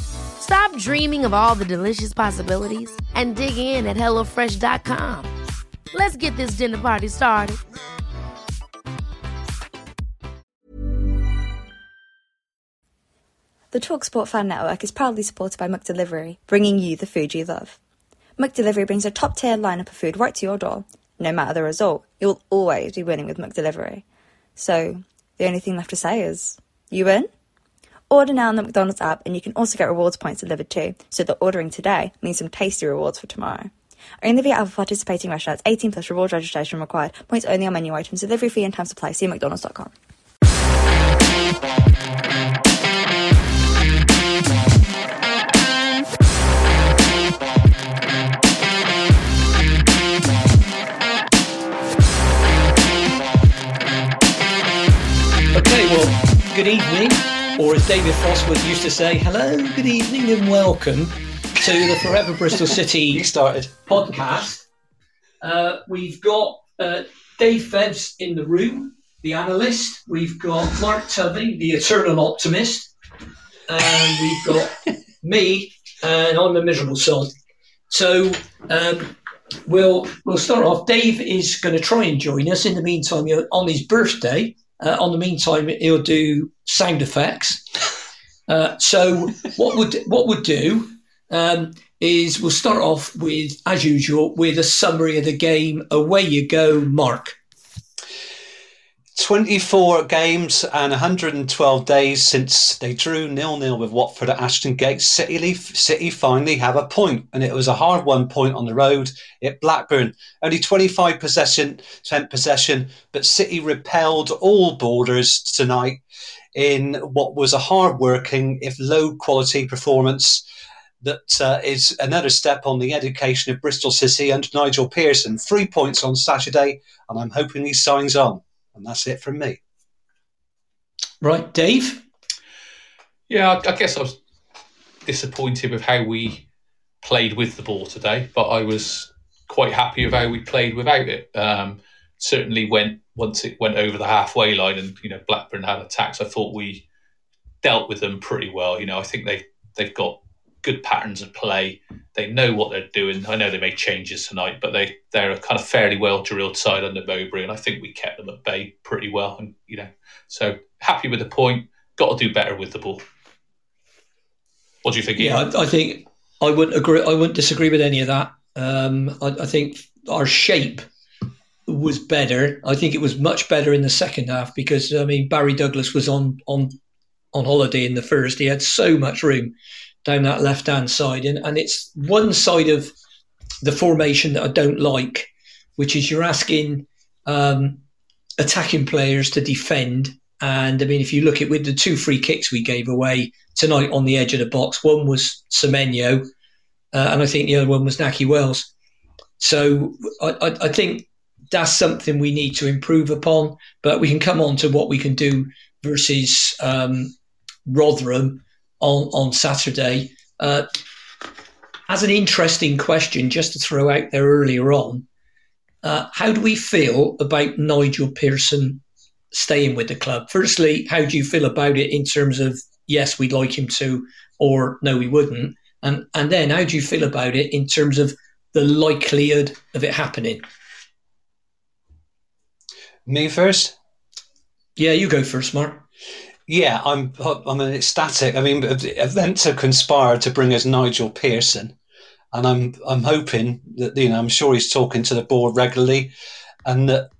Stop dreaming of all the delicious possibilities and dig in at HelloFresh.com. Let's get this dinner party started. The TalkSport Fan Network is proudly supported by McDelivery, bringing you the food you love. McDelivery brings a top-tier lineup of food right to your door. No matter the result, you'll always be winning with McDelivery. So, the only thing left to say is, you win? Order now on the McDonald's app, and you can also get rewards points delivered too. So that ordering today means some tasty rewards for tomorrow. Only via other participating restaurants. 18 plus rewards registration required. Points only on menu items. Delivery fee and time supply. See mcdonalds.com. Okay, well, good evening, or as David Frostwood used to say, hello, good evening, and welcome to the Forever Bristol City started. podcast. Uh, we've got uh, Dave Fevs in the room, the analyst. We've got Mark Tubby, the eternal optimist. And we've got me, and I'm a miserable sod. So um, we'll we'll start off. Dave is going to try and join us. In the meantime, on his birthday, uh, on the meantime, he'll do sound effects. Uh, so what would what would do um, is we'll start off with, as usual, with a summary of the game. Away you go, Mark. 24 games and 112 days since they drew nil-nil with Watford at Ashton Gate. City, City finally have a point, and it was a hard one point on the road at Blackburn. Only 25 possession, 10 possession, but City repelled all borders tonight in what was a hard-working, if low-quality performance. That uh, is another step on the education of Bristol City under Nigel Pearson. Three points on Saturday, and I'm hoping he signs on. And that's it from me. Right, Dave. Yeah, I, I guess I was disappointed with how we played with the ball today, but I was quite happy with how we played without it. Um, certainly, went once it went over the halfway line, and you know Blackburn had attacks. I thought we dealt with them pretty well. You know, I think they they've got good patterns of play. They know what they're doing. I know they made changes tonight, but they they're a kind of fairly well drilled side under Mowbray, and I think we kept them at bay pretty well. And you know, so happy with the point. Got to do better with the ball. What do you think? Yeah, Ian? I, I think I wouldn't agree. I wouldn't disagree with any of that. Um, I, I think our shape was better. I think it was much better in the second half because I mean Barry Douglas was on on on holiday in the first. He had so much room down that left hand side, and and it's one side of the formation that I don't like, which is you're asking um, attacking players to defend. And I mean, if you look at with the two free kicks we gave away tonight on the edge of the box, one was Semenyo, uh, and I think the other one was Nahki Wells. So I, I, I think that's something we need to improve upon. But we can come on to what we can do versus um, Rotherham on on Saturday. Uh, as an interesting question, just to throw out there earlier on, uh, how do we feel about Nigel Pearson staying with the club? Firstly, how do you feel about it in terms of yes, we'd like him to, or no, we wouldn't? And and then how do you feel about it in terms of the likelihood of it happening? Me first? Yeah, you go first, Mark. Yeah, I'm. I'm ecstatic. I mean, events have conspired to bring us Nigel Pearson, and I'm. I'm hoping that you know. I'm sure he's talking to the board regularly, and that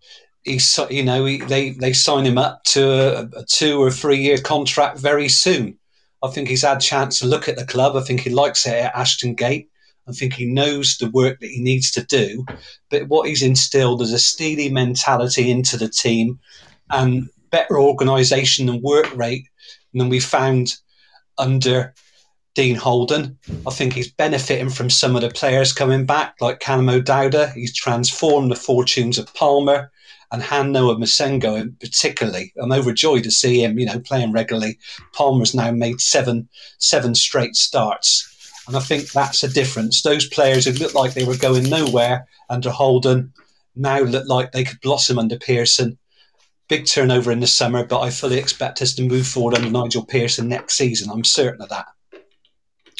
he's. You know, he, they they sign him up to a, a two or three year contract very soon. I think he's had a chance to look at the club. I think he likes it at Ashton Gate. I think he knows the work that he needs to do. But what he's instilled is a steely mentality into the team and better organisation and work rate than we found under Dean Holden. I think he's benefiting from some of the players coming back, like Callum O'Dowda. He's transformed the fortunes of Palmer and Han Noah Massengo particularly. I'm overjoyed to see him, you know, playing regularly. Palmer's now made seven seven straight starts. And I think that's a difference. Those players who looked like they were going nowhere under Holden now look like they could blossom under Pearson. Big turnover in the summer, but I fully expect us to move forward under Nigel Pearson next season. I'm certain of that.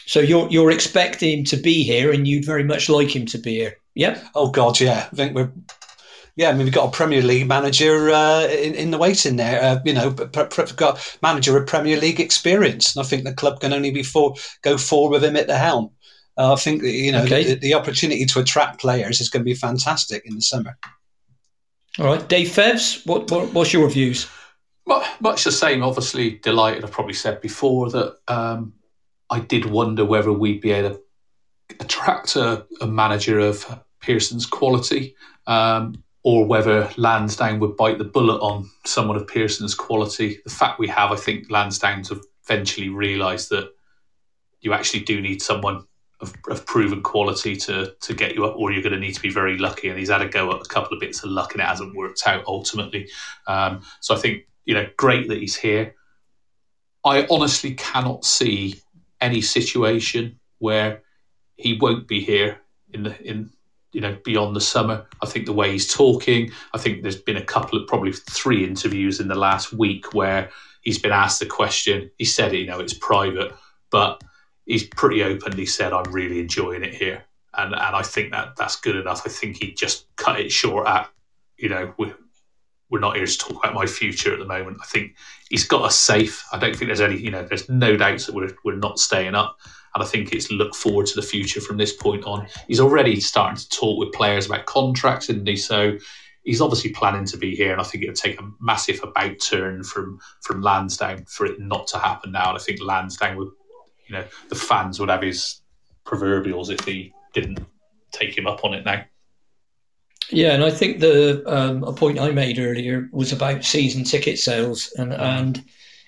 So you're you're expecting him to be here, and you'd very much like him to be here. Yep. Oh God, yeah. I think we're yeah, I mean, we've got a Premier League manager uh, in, in the waiting there. Uh, you know, got manager with Premier League experience, and I think the club can only be for go forward with him at the helm. Uh, I think you know okay. the, the, opportunity to attract players is going to be fantastic in the summer. All right, Dave Fevs, what, what what's your views? Much the same. Obviously, delighted. I've probably said before that um, I did wonder whether we'd be able to attract a, a manager of Pearson's quality. Um, or whether Lansdown would bite the bullet on someone of Pearson's quality. The fact we have, I think Lansdown's eventually realised that you actually do need someone of, of, proven quality to to get you up, or you're going to need to be very lucky. And he's had a go at a couple of bits of luck, and it hasn't worked out ultimately. Um, so I think you know, great that he's here. I honestly cannot see any situation where he won't be here in the in you know beyond the summer. I think the way he's talking, I think there's been a couple of probably three interviews in the last week where he's been asked the question. He said, you know, it's private, but he's pretty openly said, "I'm really enjoying it here," and and I think that that's good enough. I think he just cut it short at, you know, we we're not here to talk about my future at the moment. I think he's got us safe. I don't think there's any, you know, there's no doubts that we're we're not staying up. And I think it's look forward to the future from this point on. He's already starting to talk with players about contracts, isn't he? So he's obviously planning to be here, and I think it would take a massive about turn from from Lansdown for it not to happen now. And I think Lansdown would, you know, the fans would have his proverbials if he didn't take him up on it now. Yeah, and I think the um, a point I made earlier was about season ticket sales, and mm. and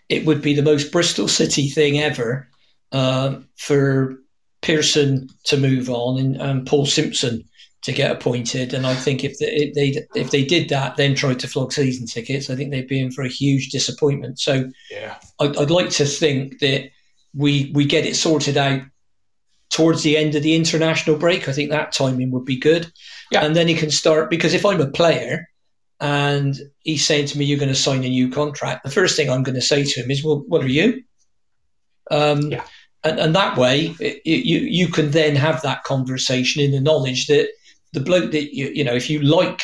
it would be the most Bristol City thing ever uh, for Pearson to move on and, and, Paul Simpson to get appointed. And I think if they, if they if they did that, then tried to flog season tickets, I think they'd be in for a huge disappointment. So yeah, I'd, I'd like to think that we we get it sorted out towards the end of the international break. I think that timing would be good. Yeah. And then he can start because if I'm a player and he's saying to me, "You're going to sign a new contract," the first thing I'm going to say to him is, "Well, what are you?" Um, yeah and, and that way it, you you can then have that conversation in the knowledge that the bloke that you you know if you like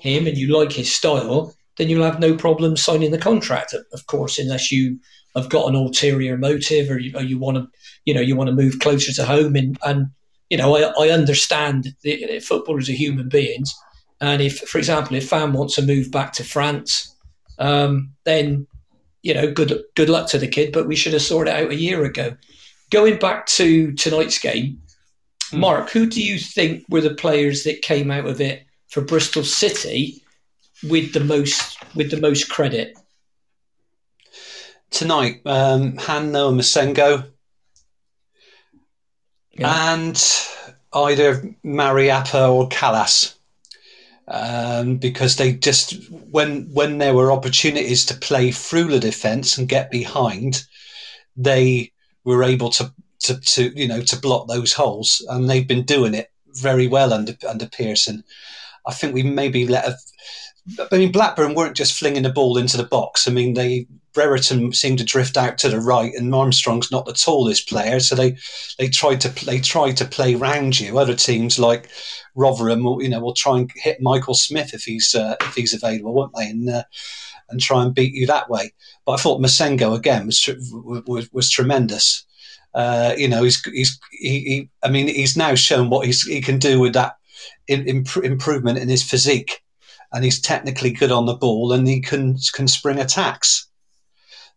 him and you like his style then you'll have no problem signing the contract of course unless you have got an ulterior motive or you, or you want to you know you want to move closer to home and and you know I, I understand that footballers are human beings and if for example if Fam wants to move back to France um, then you know good good luck to the kid but we should have sorted it out a year ago going back to tonight's game, mm. Mark, who do you think were the players that came out of it for Bristol City with the most with the most credit? Tonight, um, Han Noah Massengo yeah. and either Mariappa or Kalas. Um, because they just when when there were opportunities to play through the defence and get behind, they were able to, to, to, you know, to block those holes. And they've been doing it very well under, under Pearson. I think we maybe let a, I mean, Blackburn weren't just flinging the ball into the box. I mean, they Brereton seemed to drift out to the right, and Armstrong's not the tallest player, so they they tried to they tried to play round you. Other teams like Rotherham, will, you know, will try and hit Michael Smith if he's uh, if he's available, won't they? And uh, and try and beat you that way. But I thought Massengo again was was, was tremendous. Uh, you know, he's he's he, he, I mean, he's now shown what he's, he can do with that in, improvement in his physique, and he's technically good on the ball, and he can can spring attacks.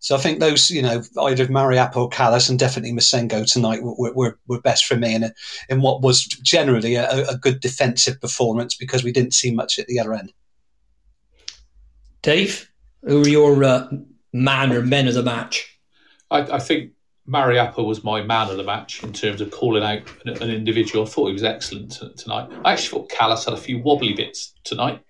So I think those, you know, either Mariappa or Kalas and definitely Massengo tonight were, were, were best for me in, a, in what was generally a, a good defensive performance because we didn't see much at the other end. Dave? Who were your uh, man or men of the match? I, I, think Mariappa was my man of the match in terms of calling out an, an individual. I thought he was excellent t- tonight. I actually thought Kalas had a few wobbly bits tonight,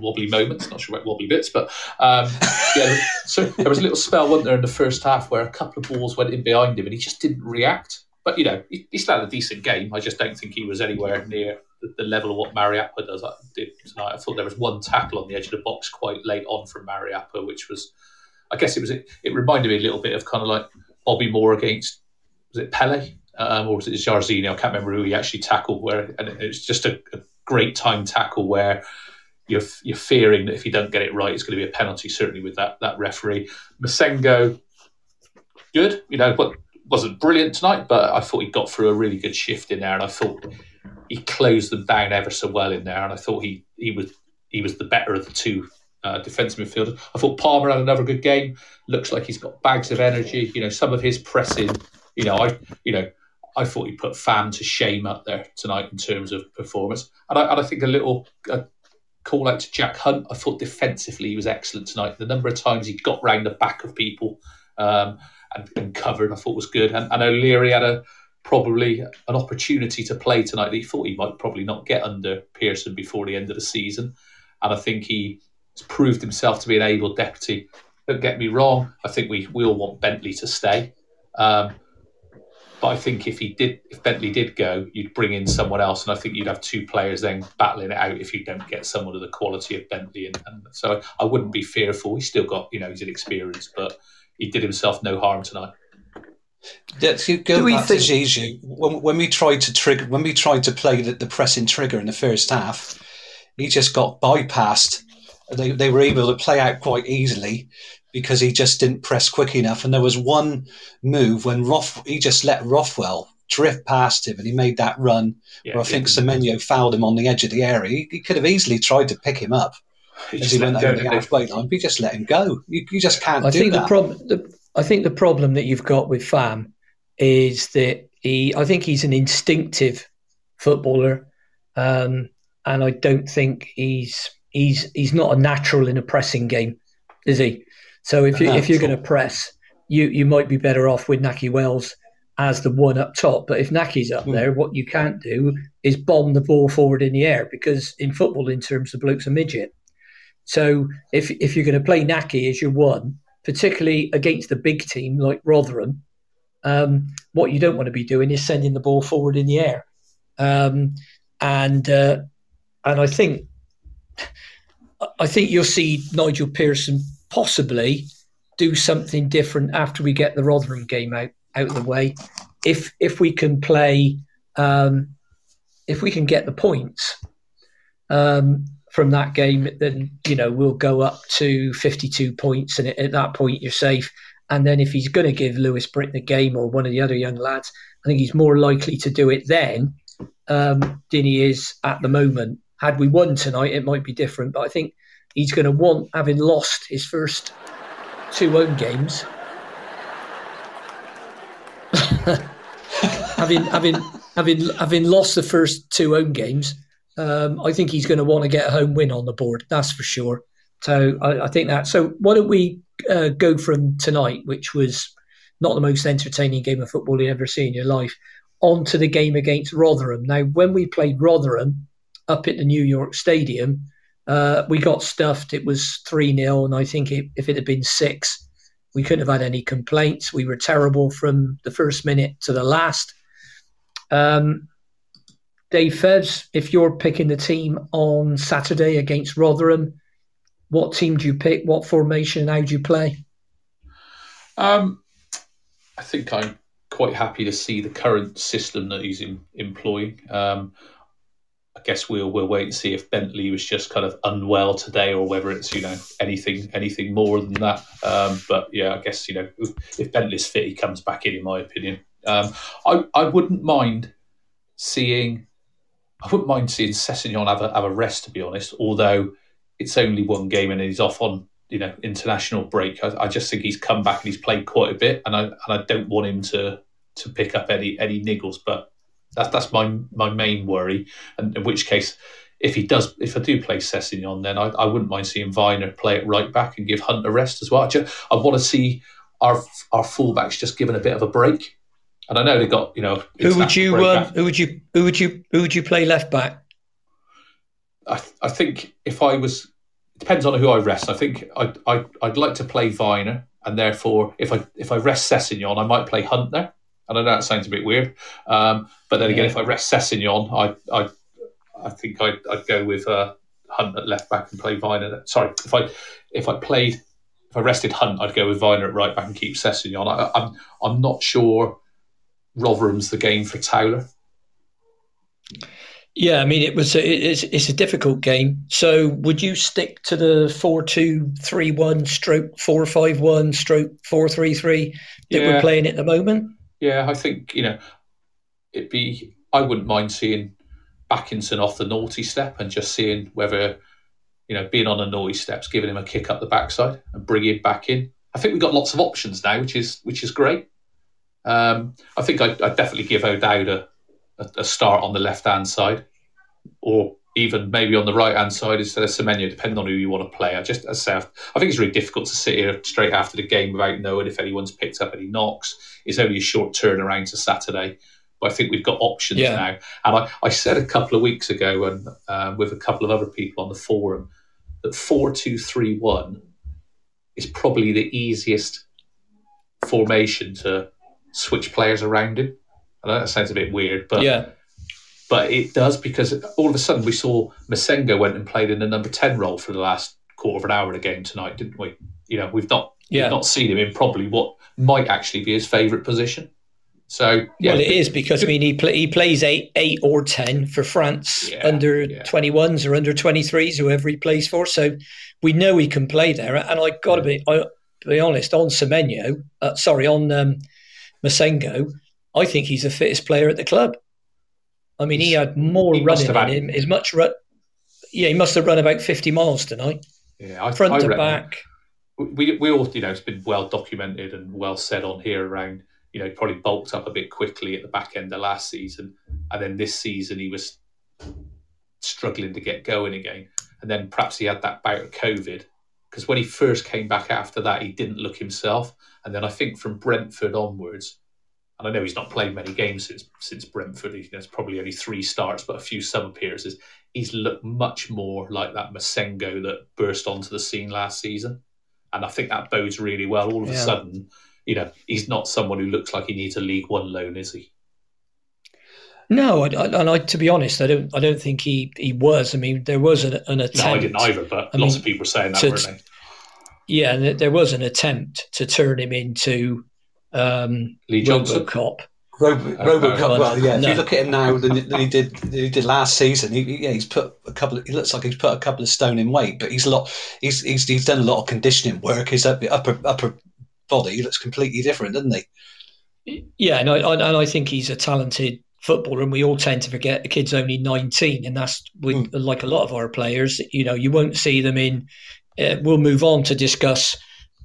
wobbly moments. Not sure about wobbly bits, but um, yeah. So there was a little spell, wasn't there, in the first half where a couple of balls went in behind him and he just didn't react. But you know, he, he still had a decent game. I just don't think he was anywhere near the, the level of what Mariappa does did tonight. I thought there was one tackle on the edge of the box quite late on from Mariappa, which was, I guess it was it, it reminded me a little bit of kind of like Bobby Moore against was it Pele um, or was it Jairzinho? I can't remember who he actually tackled. Where and it was just a, a great time tackle where you're you're fearing that if you don't get it right, it's going to be a penalty. Certainly with that that referee, Massengo, good. You know, but wasn't brilliant tonight. But I thought he got through a really good shift in there, and I thought he closed them down ever so well in there. And I thought he he was he was the better of the two uh, defensive midfielders. I thought Palmer had another good game. Looks like he's got bags of energy. You know, some of his pressing. You know, I you know. I thought he put Fam to shame up there tonight in terms of performance, and I, and I think a little call out to Jack Hunt. I thought defensively he was excellent tonight. The number of times he got round the back of people um, and, and, covered, I thought was good. And, and O'Leary had a probably an opportunity to play tonight that he thought he might probably not get under Pearson before the end of the season. And I think he has proved himself to be an able deputy. Don't get me wrong, I think we, we all want Bentley to stay. Um, but I think if he did, if Bentley did go, you'd bring in someone else, and I think you'd have two players then battling it out if you don't get someone of the quality of Bentley. And, and so I wouldn't be fearful. He's still got, you know, he's inexperienced, but he did himself no harm tonight. Let's go back think- to Zizou. When, when, we tried to trigger, when we tried to play the, the pressing trigger in the first half, he just got bypassed. They, they were able to play out quite easily because he just didn't press quick enough. And there was one move when Roth, he just let Rothwell drift past him and he made that run yeah, where I think Semenyo fouled him on the edge of the area. He, he could have easily tried to pick him up he as he went over the halfway line, but he just let him go. You, you just can't I think that. The problem, the, I think the problem that you've got with Fam is that he, I think he's an instinctive footballer, um, and I don't think he's he's he's not a natural in a pressing game, is he? So if you if you're going to press, you you might be better off with Nahki Wells as the one up top. But if Nahki's up mm. there, what you can't do is bomb the ball forward in the air because in football, in terms of bloke's a midget. So if if you're going to play Nahki as your one, particularly against a big team like Rotherham, um, what you don't want to be doing is sending the ball forward in the air. Um, and uh, and I think I think you'll see Nigel Pearson possibly do something different after we get the Rotherham game out out of the way. If if we can play, um, if we can get the points um, from that game, then you know we'll go up to fifty-two points, and at that point you're safe. And then if he's going to give Louis Britton a game or one of the other young lads, I think he's more likely to do it then um, than he is at the moment. Had we won tonight, it might be different, but I think he's going to want, having lost his first two home games, having having having having lost the first two home games, um, I think he's going to want to get a home win on the board. That's for sure. So I, I think that. So why don't we uh, go from tonight, which was not the most entertaining game of football you've ever seen in your life, on to the game against Rotherham. Now, when we played Rotherham up at the New York Stadium, uh, we got stuffed. It was 3 0, and I think it, if it had been six, we couldn't have had any complaints. We were terrible from the first minute to the last. Um, Dave Fevs, if you're picking the team on Saturday against Rotherham, what team do you pick? What formation? How do you play? Um, I think I'm quite happy to see the current system that he's in, employing. Um, guess we'll we'll wait and see if Bentley was just kind of unwell today or whether it's you know anything anything more than that. Um, but yeah, I guess you know if, Bentley's fit, he comes back in. In my opinion, um, I I wouldn't mind seeing I wouldn't mind seeing Sessegnon have a have a rest to be honest. Although it's only one game and he's off on you know international break. I, I just think he's come back and he's played quite a bit, and I and I don't want him to to pick up any any niggles, but that's that's my my main worry. And in which case, if he does, if I do play Sessegnon, then I, I wouldn't mind seeing Vyner play it right back and give Hunt a rest as well. I, just, I want to see. our our fullbacks just given a bit of a break. And I know they got you know who would you um, who would you who would you who would you play left back? I, I think if I was it depends on who I rest. I think I'd, I'd, I'd like to play Vyner, and therefore if I if I rest Sessegnon, I might play Hunt there. And I know that sounds a bit weird, um, but then again, yeah. if I rest Sessegnon, I I I think I'd, I'd go with uh, Hunt at left back and play Vyner. Sorry, if I if I played if I rested Hunt, I'd go with Vyner at right back and keep Sessegnon. I, I'm I'm not sure Rotherham's the game for Towler. Yeah, I mean it was a, it's it's a difficult game. So would you stick to the four two three one stroke four five one stroke four three three that yeah. we're playing at the moment? Yeah, I think you know it'd be. I wouldn't mind seeing Bakinson off the naughty step and just seeing whether you know being on the naughty steps, giving him a kick up the backside and bringing him back in. I think we've got lots of options now, which is which is great. Um, I think I'd, I'd, definitely give O'Dowd a, a, start on the left hand side, or even maybe on the right hand side instead of Semenyo, depending on who you want to play. I just, I say, I think it's really difficult to sit here straight after the game without knowing if anyone's picked up any knocks. It's only a short turnaround to Saturday, but I think we've got options yeah. now. And I, I said a couple of weeks ago, and uh, with a couple of other people on the forum, that four two three one is probably the easiest formation to switch players around in. I know that sounds a bit weird, but yeah. But it does because all of a sudden we saw Massengo went and played in the number ten role for the last quarter of an hour of the game tonight, didn't we? You know, we've not yeah. we've not seen him in probably what might actually be his favourite position. So yeah. well, it is because I mean he play, he plays eight eight or ten for France yeah, under twenty yeah. ones or under twenty threes, whoever he plays for. So we know he can play there. And I got to be I, be honest on Semenyo, uh, sorry on um, Massengo, I think he's the fittest player at the club. I mean, he had more he running in him. As much run, yeah, he must have run about fifty miles tonight. Yeah, I, front I to back. We we all you know it's been well documented and well said on here around. You know, probably bulked up a bit quickly at the back end of last season, and then this season he was struggling to get going again. And then perhaps he had that bout of COVID because when he first came back after that, he didn't look himself. And then I think from Brentford onwards, and I know he's not played many games since since Brentford. He, there's probably only three starts, but a few sub appearances. He's looked much more like that Massengo that burst onto the scene last season, and I think that bodes really well. All of yeah. a sudden, you know, he's not someone who looks like he needs a League One loan, is he? No, I, I, and I, to be honest, I don't. I don't think he, he was. I mean, there was an, an attempt. No, I didn't either. But I lots mean, of people were saying that, to, weren't they? Yeah, there was an attempt to turn him into um, Lee Johnson. Robocop. Robo, Robocop. Well, yeah. No. If you look at him now than, than he did than he did last season, he, yeah, he's put a couple. Of, he looks like he's put a couple of stone in weight, but he's a lot. He's he's, he's done a lot of conditioning work. His upper upper body looks completely different, doesn't he? Yeah, and I, and I think he's a talented footballer, and we all tend to forget the kid's only 19, and that's with, mm. like a lot of our players. You know, you won't see them in. Uh, we'll move on to discuss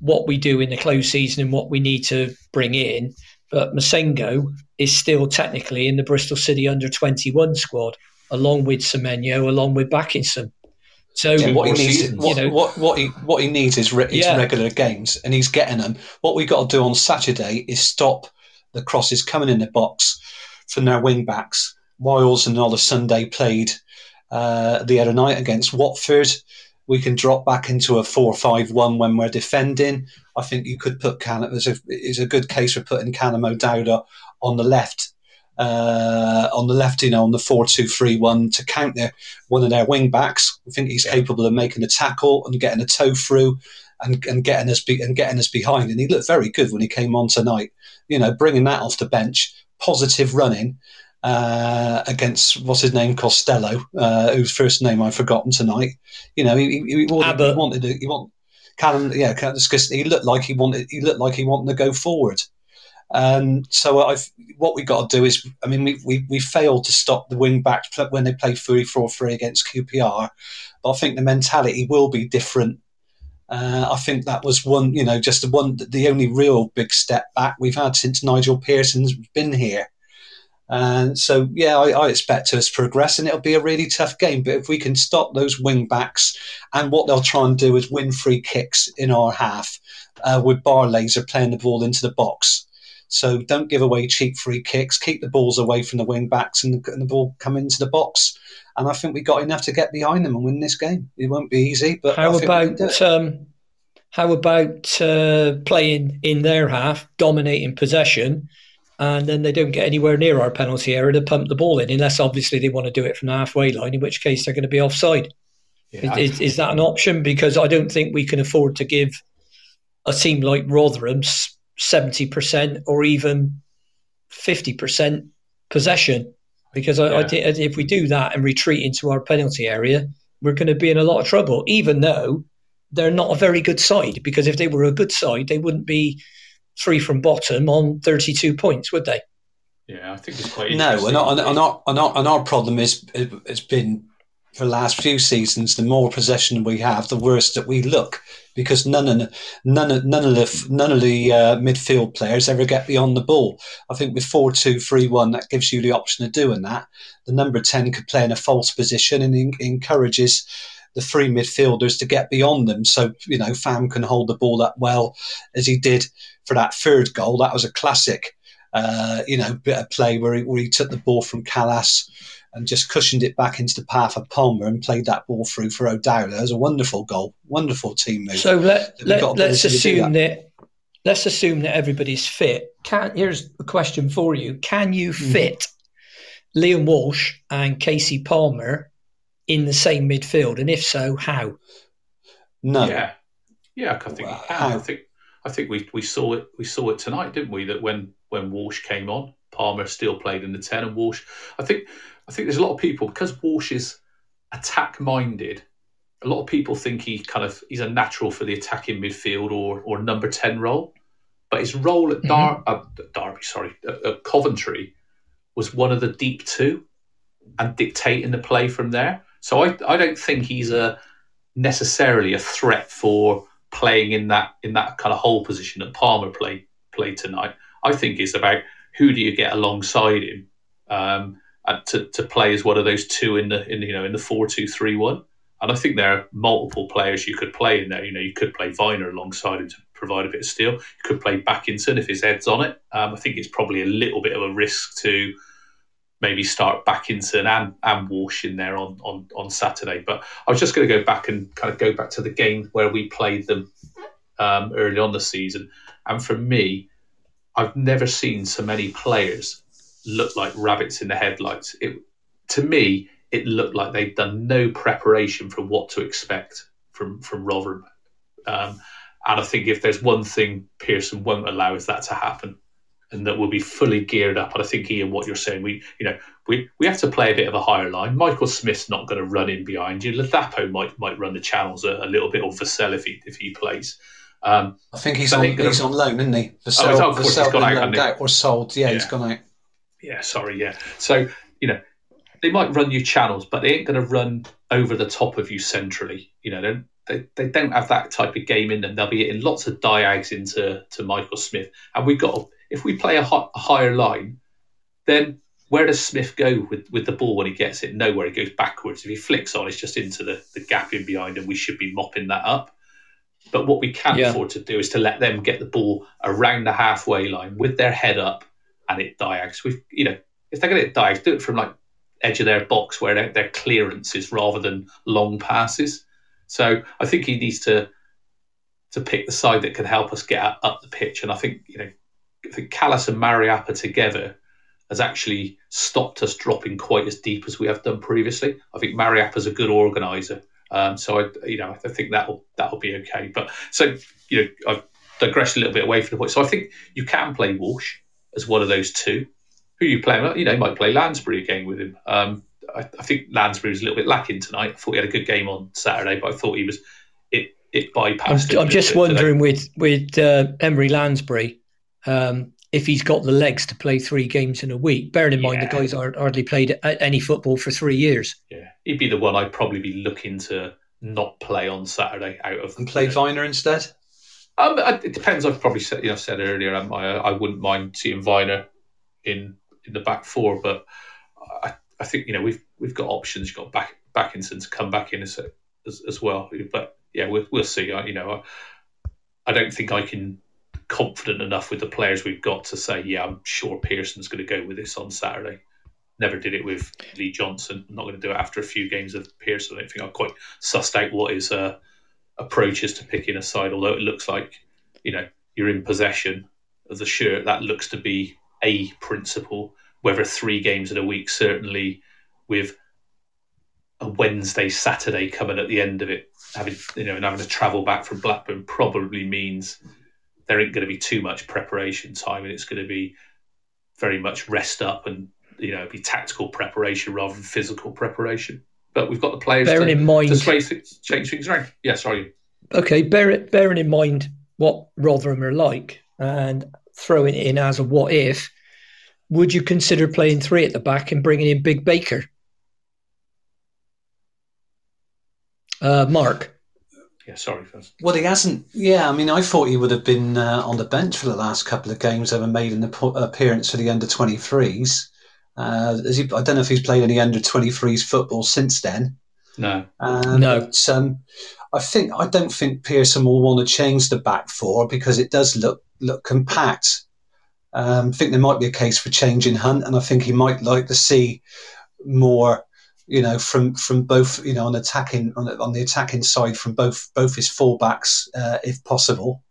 what we do in the close season and what we need to bring in. But Massengo is still technically in the Bristol City under 21 squad, along with Semenyo, along with Bakinson. So yeah, what he needs, what, you know, what, what he what he needs is, re- is yeah. regular games, and he's getting them. What we got to do on Saturday is stop the crosses coming in the box from their wing backs. Wiles and Olosunde played uh, the other night against Watford. We can drop back into a 4 5 1 when we're defending. I think you could put Can. There's a, is a good case for putting Callum O'Dowd on the left. Uh, on the left, you know, on the 4 2 3 1 to counter one of their wing backs. I think he's yeah. capable of making a tackle and getting a toe through and, and getting us be, and getting us behind. And he looked very good when he came on tonight. You know, bringing that off the bench positive running uh, against what's his name Costello, uh, whose first name I've forgotten tonight. You know, he, he, he, wanted, he wanted to, he want Callum, yeah, because he looked like he wanted he looked like he wanted to go forward. And so I've what we got to do is, I mean, we, we, we failed to stop the wing back when they play 3 4 3 against QPR, but I think the mentality will be different uh, I think that was one, you know, just the one, the only real big step back we've had since Nigel Pearson's been here. And so, yeah, I, I, expect us to progress, and it'll be a really tough game. But if we can stop those wing backs, and what they'll try and do is win free kicks in our half, uh, with Barlaser playing the ball into the box. So don't give away cheap free kicks. Keep the balls away from the wing backs, and the, and the ball come into the box. And I think we got enough to get behind them and win this game. It won't be easy, but how about um, how about uh, playing in their half, dominating possession? And then they don't get anywhere near our penalty area to pump the ball in, unless obviously they want to do it from the halfway line, in which case they're going to be offside. Yeah, is, is, that an option? Because I don't think we can afford to give a team like Rotherham 70% or even 50% possession. Because yeah. I, I if we do that and retreat into our penalty area, we're going to be in a lot of trouble, even though they're not a very good side. Because if they were a good side, they wouldn't be three from bottom on 32 points, would they? Yeah, I think it's quite no. And our, and, our, and, our, and our problem is it's been for the last few seasons. The more possession we have, the worse that we look because none of none of none of the none of the uh, midfield players ever get beyond the ball. I think with four two three one, that gives you the option of doing that. The number ten could play in a false position and in, encourages the three midfielders to get beyond them. So, you know, Fam can hold the ball that well as he did for that third goal. That was a classic, uh, you know, bit of play where he, where he took the ball from Kalas and just cushioned it back into the path of Palmer and played that ball through for O'Dowd. It was a wonderful goal, wonderful team move. So let, let, us assume that. that. let's assume that everybody's fit. Can here's a question for you: Can you mm-hmm. fit mm. Liam Walsh and Kasey Palmer in the same midfield, and if so, how? No. Yeah, yeah, I think well, I think I think we, we saw it we saw it tonight, didn't we? That when when Walsh came on, Palmer still played in the ten, and Walsh. I think I think there's a lot of people because Walsh is attack minded. A lot of people think he kind of he's a natural for the attacking midfield or or number ten role, but his role at Dar- mm-hmm. uh, Derby, sorry, at, at Coventry was one of the deep two, and dictating the play from there. So I, I don't think he's a necessarily a threat for playing in that in that kind of hole position that Palmer played played tonight. I think it's about who do you get alongside him um, to, to play as one of those two in the in you know in the four two three one. And I think there are multiple players you could play in there. You know, you could play Vyner alongside him to provide a bit of steel. You could play Bakinson if his head's on it. Um, I think it's probably a little bit of a risk to maybe start Bakinson and, and Walsh in there on, on, on Saturday. But I was just going to go back and kind of go back to the game where we played them um, early on the season. And for me, I've never seen so many players look like rabbits in the headlights. It, to me, it looked like they'd done no preparation for what to expect from from Rotherham. Um, and I think if there's one thing Pearson won't allow is that to happen and that we'll be fully geared up. And I think Ian, what you're saying, we you know we, we have to play a bit of a higher line. Michael Smith's not going to run in behind you. Ladapo might might run the channels a, a little bit, or Vassell if he if he plays. Um, I think he's on he's on loan, isn't he? Vassell, oh, Vassell he's gone out, out, or sold. Yeah, yeah, he's gone out. Yeah, sorry, yeah. So you know they might run you channels, but they ain't going to run over the top of you centrally. You know, they, they don't have that type of game in them. They'll be hitting lots of diags into to Michael Smith, and we've got if we play a, a higher line, then where does Smith go with, with the ball when he gets it? Nowhere. He goes backwards. If he flicks on, it's just into the, the gap in behind, and we should be mopping that up. But what we can't yeah. afford to do is to let them get the ball around the halfway line with their head up and it diags. We've, you know, if they're going to diags, do it from like edge of their box where their, their clearances rather than long passes. So I think he needs to to pick the side that can help us get up the pitch. And I think you know I think Kalas and Mariappa together has actually stopped us dropping quite as deep as we have done previously. I think Mariappa's a good organizer. Um, so I, you know, I think that'll that'll be okay. But so you know, I've digressed a little bit away from the point. So I think you can play Walsh as one of those two. Who you play? You know, you might play Lansbury again with him. Um, I, I, think Lansbury was a little bit lacking tonight. I thought he had a good game on Saturday, but I thought he was it it bypassed. I'm, I'm just wondering today. with with uh, Henri Lansbury um, if he's got the legs to play three games in a week. Bearing in yeah. mind the guy's are hardly played any football for three years. Yeah, he'd be the one I'd probably be looking to not play on Saturday out of and play Vyner instead. Um, it depends. I've probably said you know said earlier. Um, I, I wouldn't mind seeing Vyner in in the back four. But I, I think you know we've we've got options. You've got back Bakinson to come back in as as, as well. But yeah, we'll, we'll see. I, you know, I, I don't think I can confident enough with the players we've got to say, yeah, I'm sure Pearson's going to go with this on Saturday. Never did it with Lee Johnson. I'm not going to do it after a few games of Pearson. I don't think I quite sussed out what his uh, approach is to picking a side. Although it looks like, you know, you're in possession of the shirt. That looks to be a principle. Whether three games in a week, certainly with a Wednesday, Saturday coming at the end of it, having you know, and having to travel back from Blackburn probably means there ain't going to be too much preparation time, and it's going to be very much rest up and you know be tactical preparation rather than physical preparation. But we've got the players bearing to, in mind to space change things around. Yeah, sorry. Okay, bear, bearing in mind what Rotherham are like and throwing it in as a what if, would you consider playing three at the back and bringing in Big Baker? Uh, Mark. Yeah, sorry. First. Well, he hasn't. Yeah, I mean, I thought he would have been uh, on the bench for the last couple of games, ever made an appearance for the under 23s. Uh, he, I don't know if he's played any under 23s football since then. No. Um, no. But, um, I think I don't think Pearson will want to change the back four because it does look look compact. Um, I think there might be a case for changing Hunt, and I think he might like to see more you know, from from both, you know, on attacking on, on the attacking side from both both his fullbacks, uh, if possible.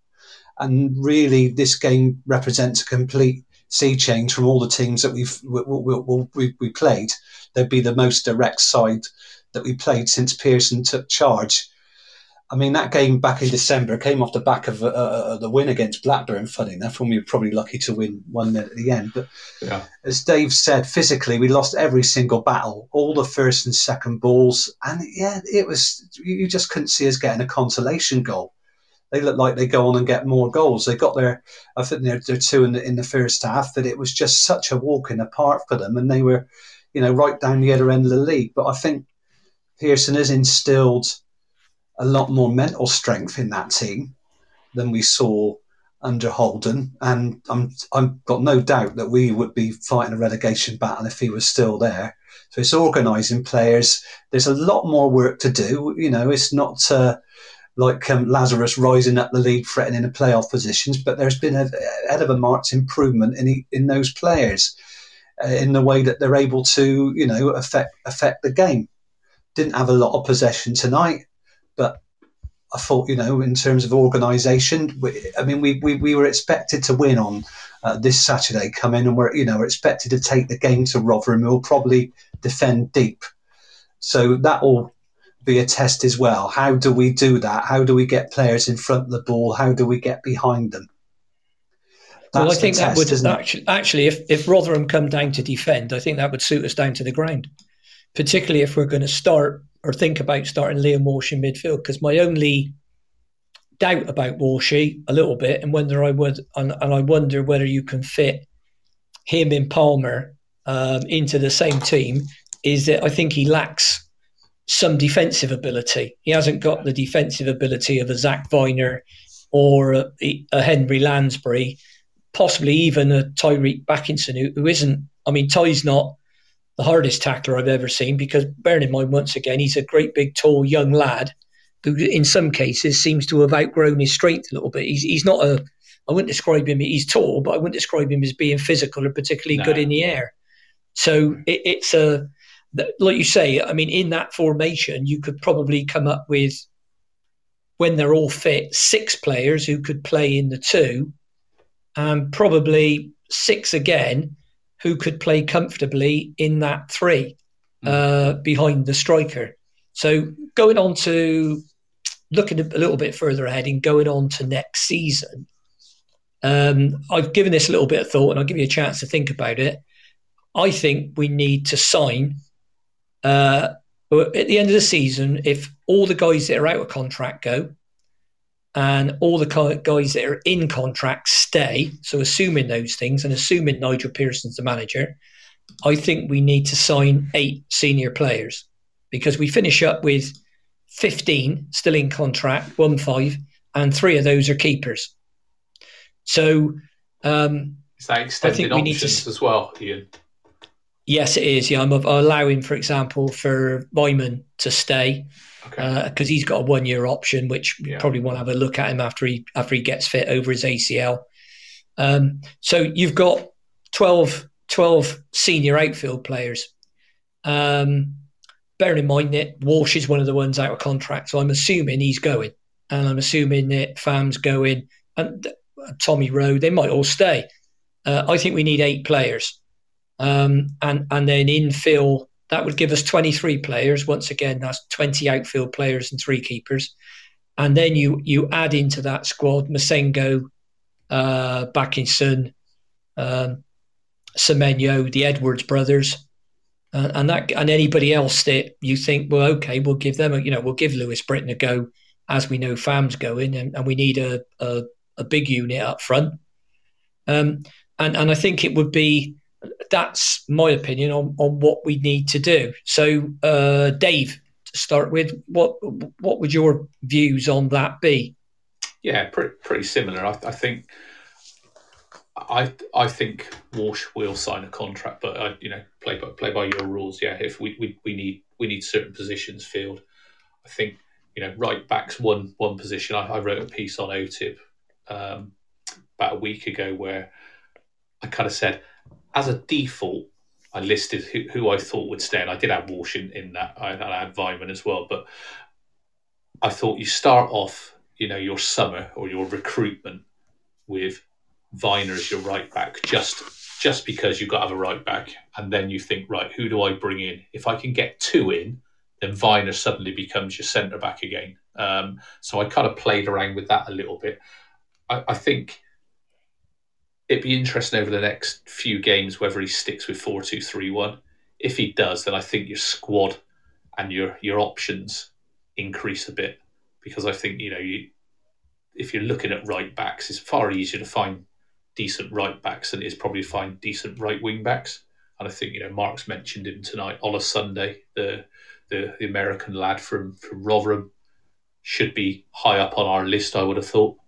And really, this game represents a complete sea change from all the teams that we've we, we, we, we played. They'd be the most direct side that we played since Pearson took charge. I mean, that game back in December came off the back of uh, uh, the win against Blackburn, funny enough, when we were probably lucky to win 1 minute at the end. But yeah. as Dave said, physically, we lost every single battle, all the first and second balls. And yeah, it was, you just couldn't see us getting a consolation goal. They look like they go on and get more goals. They got their, I think they're, they're two in the, in the first half, but it was just such a walk in the park for them. And they were, you know, right down the other end of the league. But I think Pearson has instilled a lot more mental strength in that team than we saw under Holden, and I'm I've got no doubt that we would be fighting a relegation battle if he was still there. So it's organising players. There's a lot more work to do. You know, it's not uh, like um, Lazarus rising up the league, threatening the playoff positions, but there's been a, head of a marked improvement in in those players uh, in the way that they're able to, you know, affect affect the game. Didn't have a lot of possession tonight. But I thought, you know, in terms of organisation, I mean, we, we, we were expected to win on uh, this Saturday, come in and we're, you know, we're expected to take the game to Rotherham. We'll probably defend deep. So that will be a test as well. How do we do that? How do we get players in front of the ball? How do we get behind them? That's well, I think test, that would actually, actually, if, if Rotherham come down to defend, I think that would suit us down to the ground, particularly if we're going to start or think about starting Liam Walsh in midfield because my only doubt about Walshy a little bit and whether I would and, and I wonder whether you can fit him in Palmer um, into the same team is that I think he lacks some defensive ability. He hasn't got the defensive ability of a Zak Vyner or a, a Henri Lansbury, possibly even a Tyreeq Bakinson who, who isn't. I mean, Ty's not the hardest tackler I've ever seen because, bearing in mind, once again, he's a great big, tall, young lad who, in some cases, seems to have outgrown his strength a little bit. He's, he's not a, I wouldn't describe him, he's tall, but I wouldn't describe him as being physical or particularly no. good in the air. So it, it's a, like you say, I mean, in that formation, you could probably come up with, when they're all fit, six players who could play in the two, and probably six again who could play comfortably in that three hmm. uh, behind the striker. So going on to looking a little bit further ahead and going on to next season, um, I've given this a little bit of thought and I'll give you a chance to think about it. I think we need to sign uh, at the end of the season, if all the guys that are out of contract go, and all the guys that are in contract stay. So, assuming those things and assuming Nigel Pearson's the manager, I think we need to sign eight senior players because we finish up with 15 still in contract, one five, and three of those are keepers. So, um, is that extended options to, as well, Ian? Yes, it is. Yeah, I'm allowing, for example, for Weimann to stay because Okay. uh, he's got a one year option, which we Yeah. probably want to have a look at him after he after he gets fit over his ACL. Um, so you've got 12, 12 senior outfield players. Um, bearing in mind that Walsh is one of the ones out of contract, so I'm assuming he's going, and I'm assuming that Fam's going, and uh, Tommy Rowe, they might all stay. Uh, I think we need eight players, um, and and then infill that would give us 23 players. Once again, that's 20 outfield players and three keepers, and then you you add into that squad Massengo, uh, Bakinson, um, Semenyo, the Edwards brothers, uh, and that and anybody else that you think, well, okay, we'll give them, a, you know, we'll give Louis Britton a go, as we know Fam's going, and, and we need a, a a big unit up front. Um, and and I think it would be that's my opinion on, on what we need to do. So, uh, Dave, to start with, what what would your views on that be? Yeah, pretty, pretty similar. I, I think. I I think Walsh will sign a contract, but I, you know, play by play by your rules. Yeah, if we, we, we need we need certain positions filled, I think you know right backs one one position. I, I wrote a piece on OTIB um, about a week ago where I kind of said, as a default, I listed who, who I thought would stay, and I did have Walsh in, in that. I, I had Weimann as well, but I thought you start off, you know, your summer or your recruitment with Vyner as your right back, just just because you've got to have a right back, and then you think, right, who do I bring in? If I can get two in, then Vyner suddenly becomes your centre back again. Um, so I kind of played around with that a little bit. I, I think it'd be interesting over the next few games whether he sticks with four two three one. If he does, then I think your squad and your your options increase a bit because I think you know you if you're looking at right backs, it's far easier to find decent right backs than it is probably to find decent right wing backs. And I think you know Mark's mentioned him tonight. Olosunde, the, the the American lad from from Rotherham, should be high up on our list. I would have thought.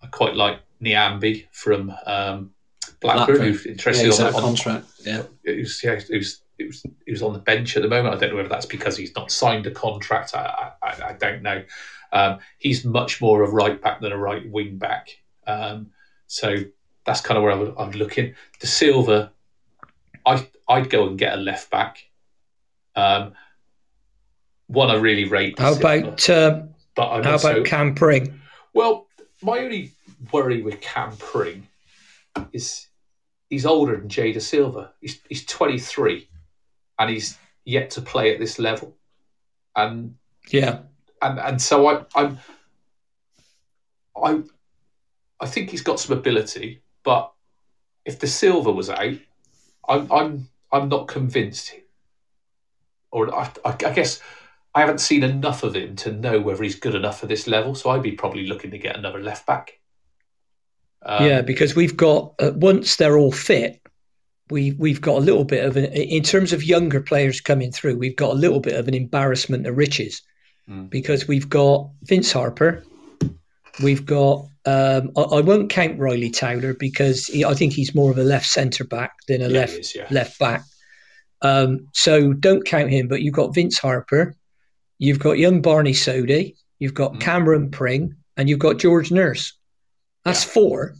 I quite like Nyambe from um, Blackburn, Blackburn. who's interested he's on, out on, contract. Yeah. who's yeah, who's who's who's on the bench at the moment. I don't know whether that's because he's not signed a contract. I I, I don't know. Um, he's much more a right back than a right wing back. Um, so that's kind of where I'm, I'm looking. Dasilva, I I'd go and get a left back. Um, one I really rate. How about uh, but I'm how also, about Cam Pring? well, my only worry with Cam Pring is he's older than Jay Dasilva. He's he's 23, and he's yet to play at this level, and Yeah, and and so I I'm I I think he's got some ability, but if Dasilva was out, I'm I'm I'm not convinced. Or I, I I guess I haven't seen enough of him to know whether he's good enough for this level. So I'd be probably looking to get another left back. Um, yeah, because we've got uh, once they're all fit, we we've got a little bit of an in terms of younger players coming through. We've got a little bit of an embarrassment of riches Mm. because we've got Vince Harper, we've got. Um, I, I won't count Ryley Towler because he, I think he's more of a left centre back than a yeah, left is, yeah. left back. Um, so don't count him. But you've got Vince Harper, you've got young Barney Sody, you've got Mm. Cameron Pring, and you've got George Nurse. That's Yeah. four.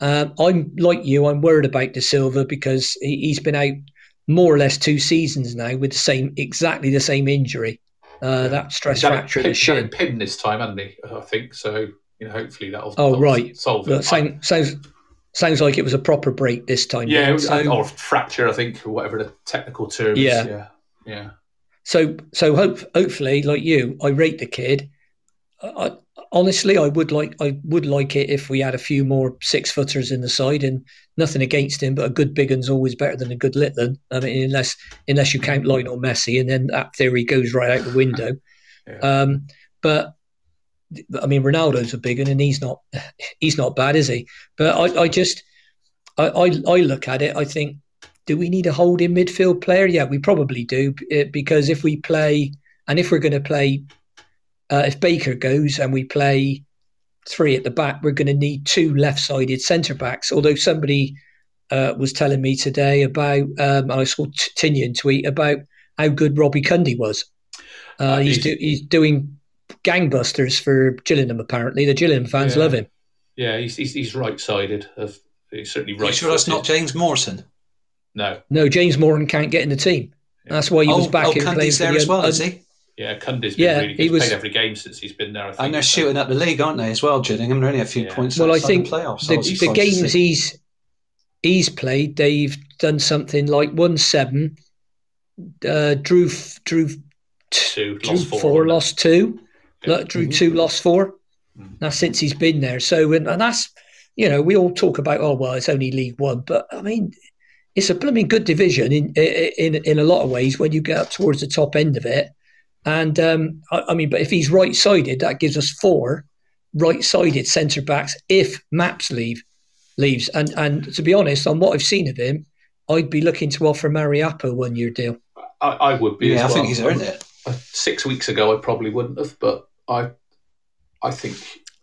Um, I'm like you. I'm worried about Dasilva because he, he's been out more or less two seasons now with the same, exactly the same injury. Uh, That stress fracture pin- he's it pinned this time, hasn't he? I think so. You know, hopefully that'll. Oh that'll right. solve it. sound, sounds sounds like it was a proper break this time. Yeah, was- So- or fracture, I think, or whatever the technical term Yeah. is. Yeah, yeah. So, so hope, hopefully, like you, I rate the kid. I, honestly, I would like, I would like it if we had a few more six footers in the side, and nothing against him, but a good big one's always better than a good little one. I mean, unless unless you count Lionel Messi, and then that theory goes right out the window. Yeah. Um, but I mean, Ronaldo's a big one, and he's not, he's not bad, is he? But I, I just, I, I, I look at it. I think, do we need a holding midfield player? Yeah, we probably do eh, because if we play, and if we're going to play, uh, if Baker goes and we play three at the back, we're going to need two left-sided centre backs. Although somebody uh, was telling me today about, um, and I saw Tinian tweet about how good Robbie Cundy was. Uh, uh, he's, he's, do, he's doing gangbusters for Gillingham. Apparently, the Gillingham fans yeah. love him. Yeah, he's he's, he's right sided. He's certainly right. You sure that's not James Morrison? No, no. James Morton can't get in the team. Yeah. That's why he was oh, back oh, in Cundy's there as well, un- is he? Yeah, Cundy's been Yeah, really good. he He's was- played every game since he's been there. I think. And they're so. shooting up the league, aren't they, as well, Gillingham? They're only a few Yeah. points Well, I think the playoffs. the, I the games he's he's played, they've done something like one seven, uh, drew f- drew t- Two, drew lost four. four, lost two, Yeah. Look, drew two, lost four. Mm. That's since he's been there. So and, and that's you know we all talk about oh well it's only League One, but I mean it's a blooming good division in in in a lot of ways when you get up towards the top end of it. And um, I, I mean, but if he's right sided, that gives us four right sided centre backs if Maps leave leaves. And and to be honest, on what I've seen of him, I'd be looking to offer Mariappa a one year deal. I, I would be. Yeah, as I think he's earned it. Uh, Six weeks ago, I probably wouldn't have, but I, I think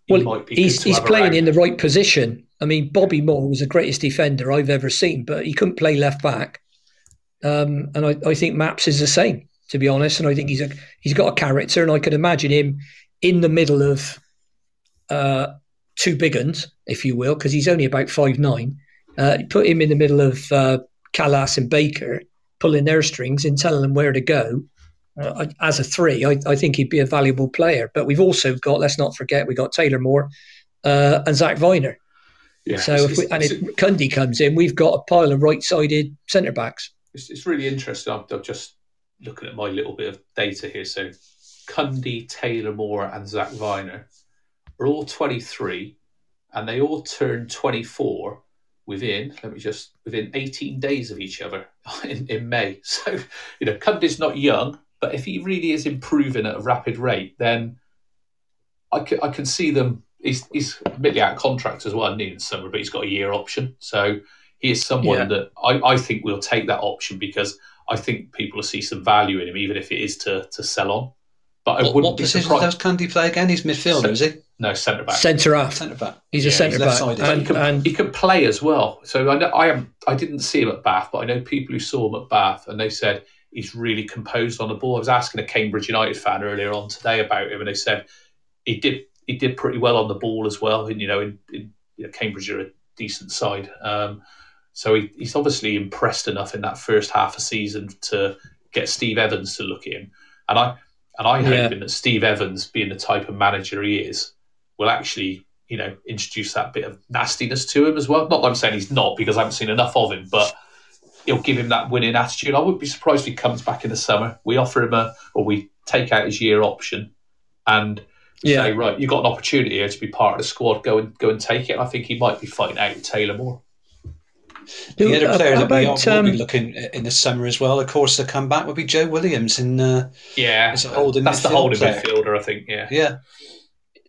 he Well, might be. he's good to he's have playing around. in the right position. I mean, Bobby Moore was the greatest defender I've ever seen, but he couldn't play left back. Um, and I, I think Maps is the same, to be honest. And I think he's a he's got a character, and I could imagine him in the middle of uh, two big uns, if you will, because he's only about five nine. Uh, put him in the middle of uh, Kalas and Baker, pulling their strings and telling them where to go. Uh, as a three, I, I think he'd be a valuable player. But we've also got, let's not forget, we got Taylor Moore uh, and Zak Vyner. Yeah, So it's- if we, and if Cundy comes in, we've got a pile of right-sided centre backs. It's, it's really interesting. I'm, I'm just looking at my little bit of data here. So, Cundy, Taylor Moore, and Zak Vyner are all 23, and they all turned 24 within. Let me just within 18 days of each other in, in May. So, you know, Cundy's not young, but if he really is improving at a rapid rate, then I can, I can see them. He's, he's admittedly out of contract as well, in summer, but he's got a year option. So he is someone Yeah. that I, I think will take that option because I think people will see some value in him, even if it is to, to sell on. But I What, wouldn't what be position surprised. does Cundy play again? He's midfielder, is he? No, centre back. Centre half. Centre back. He's Yeah, a centre he's back, left-sided. he and, can, and he can play as well. So I know I am. I didn't see him at Bath, but I know people who saw him at Bath, and they said he's really composed on the ball. I was asking a Cambridge United fan earlier on today about him, and they said he did he did pretty well on the ball as well. And you know, in, in you know, Cambridge are a decent side, um, so he, he's obviously impressed enough in that first half of season to get Steve Evans to look at him. And I and I Yeah. hoping that Steve Evans, being the type of manager he is, will actually, you know, introduce that bit of nastiness to him as well. Not that I'm saying he's not, because I haven't seen enough of him, but he'll give him that winning attitude. I wouldn't be surprised if he comes back in the summer. We offer him a, or we take out his year option, and Yeah. say, right, you've got an opportunity here to be part of the squad. Go and go and take it. I think he might be fighting out with Taylor Moore. The Who- other player that we about, are, will be um, looking in the summer as well, of course, to come back would be Joe Williams. In uh, Yeah, It's a holding that's the holding player. midfielder, I think. Yeah, yeah,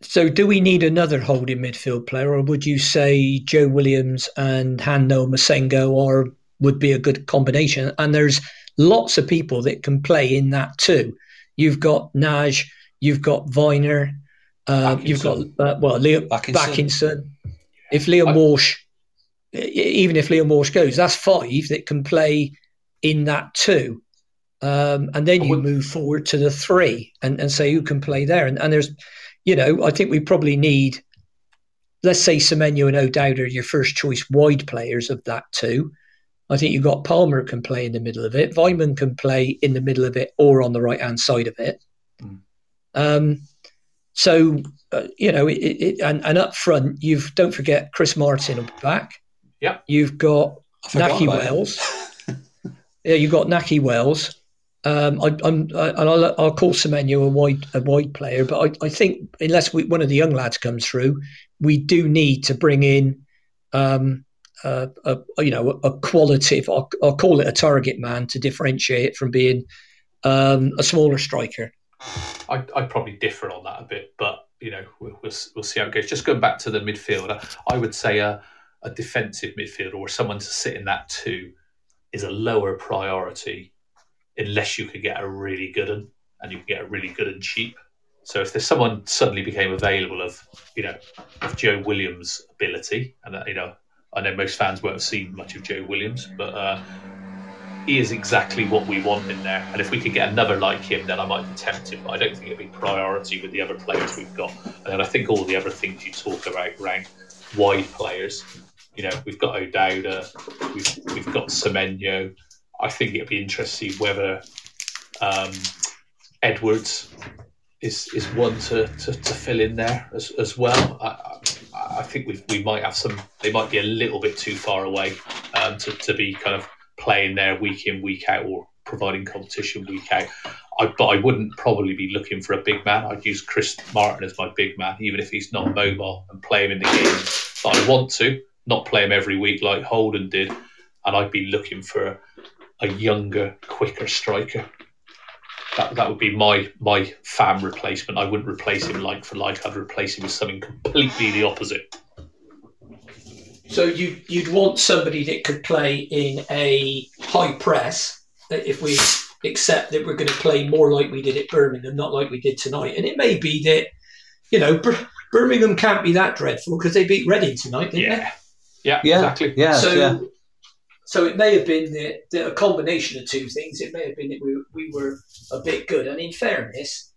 So, do we need another holding midfield player, or would you say Joe Williams and Han-Noah Massengo are would be a good combination? And there's lots of people that can play in that too. You've got Nagy, you've got Vyner, uh, you've got uh, well Liam Bakinson. Bakinson. If Liam I- Walsh, even if Liam Walsh goes, that's five that can play in that too. Um, and then you move forward to the three and, and say who can play there. And, and there's, you know, I think we probably need, let's say Semenyo and O'Dowd are your first choice wide players of that too. I think you've got Palmer can play in the middle of it. Weimann can play in the middle of it or on the right hand side of it. Mm. Um, so uh, you know, it, it, and, and up front, you've don't forget Chris Martin will be back. Yep. You've got Nahki. Wells. yeah, you've got Nahki Wells. Um, I, I'm, I, and I'll, I'll call Semenyo a wide a wide player, but I, I think unless we, one of the young lads comes through, we do need to bring in, um, uh, a, you know, a qualitative. I'll, I'll call it a target man to differentiate it from being um, a smaller striker. I, I'd probably differ on that a bit, but you know, we'll, we'll, we'll see how it goes. Just going back to the midfielder, I would say a, a defensive midfielder or someone to sit in that two is a lower priority unless you could get a really good one and you can get a really good and cheap. So if there's someone suddenly became available of, you know, of Joe Williams' ability and uh, you know I know most fans won't have seen much of Joe Williams, but uh, he is exactly what we want in there. And if we could get another like him, then I might be tempted. But I don't think it'd be priority with the other players we've got. And I think all the other things you talk about around wide players, you know, we've got O'Dowda, we've, we've got Semenyo. I think it'd be interesting whether um, Edwards is is one to, to, to, fill in there as, as well. I, I, think we we might have some. They might be a little bit too far away um, to, to be kind of playing there week in, week out, or providing competition week out. I, but I wouldn't probably be looking for a big man. I'd use Chris Martin as my big man, even if he's not mobile, and play him in the games that I want to, not play him every week like Holden did. And I'd be looking for a younger, quicker striker. That, that would be my my Fam replacement. I wouldn't replace him like for like. I'd replace him with something completely the opposite. So you you'd want somebody that could play in a high press. If we accept that we're going to play more like we did at Birmingham, not like we did tonight, and it may be that you know Birmingham can't be that dreadful because they beat Reading tonight, didn't yeah. they? Yeah, yeah, exactly. Yeah, so, yeah. so it may have been that, that a combination of two things. It may have been that we, we were a bit good, and in fairness,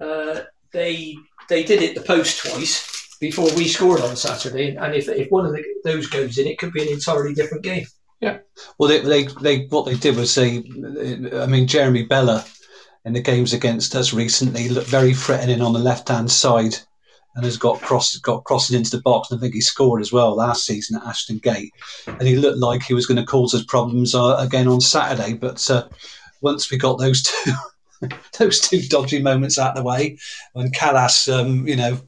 uh, they they did it the post twice before we scored on Saturday. And if, if one of the, those goes in, it could be an entirely different game. Yeah. Well, they, they, they what they did was they, I mean, Jérémie Bela in the games against us recently looked very threatening on the left hand side and has got cross got crossing into the box. And I think he scored as well last season at Ashton Gate, and he looked like he was going to cause us problems uh, again on Saturday. But uh, once we got those two. those two dodgy moments out of the way. When Kalas, um, you know,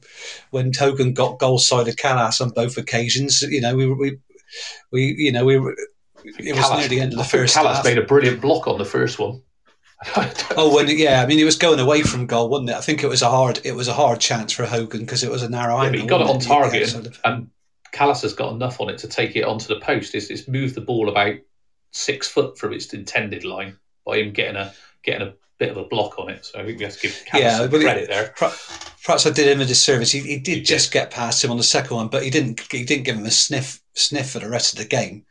when Hogan got goal side of Kalas on both occasions, you know, we we, we you know, we it was near the end of the first Kalas half. made a brilliant block on the first one. Oh, when yeah, I mean, it was going away from goal, wasn't it? I think it was a hard, it was a hard chance for Hogan because it was a narrow Yeah, angle. he got it on target, of. and Kalas has got enough on it to take it onto the post. It's, it's moved the ball about six foot from its intended line by him getting a getting a bit of a block on it. So I think we have to give Yeah, he- credit there. Perhaps I did him a disservice. He, he did did. just get past him on the second one, but he didn't. He didn't give him a sniff sniff for the rest of the game,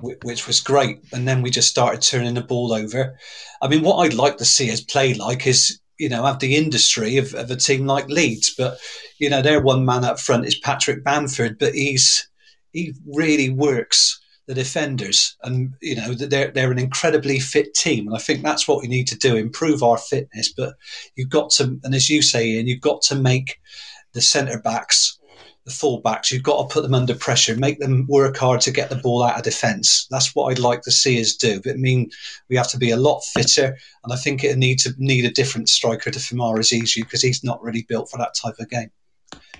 which was great. And then we just started turning the ball over. I mean, what I'd like to see us play like is you know have the industry of, of a team like Leeds, but you know their one man up front is Patrick Bamford, but he's he really works the defenders, and you know that they're they're an incredibly fit team, and I think that's what we need to do: improve our fitness. But you've got to, and as you say, Ian, you've got to make the centre backs, the full backs, you've got to put them under pressure, make them work hard to get the ball out of defence. That's what I'd like to see us do. But I mean, we have to be a lot fitter, and I think it needs to need a different striker to Famara Zizu because he's not really built for that type of game.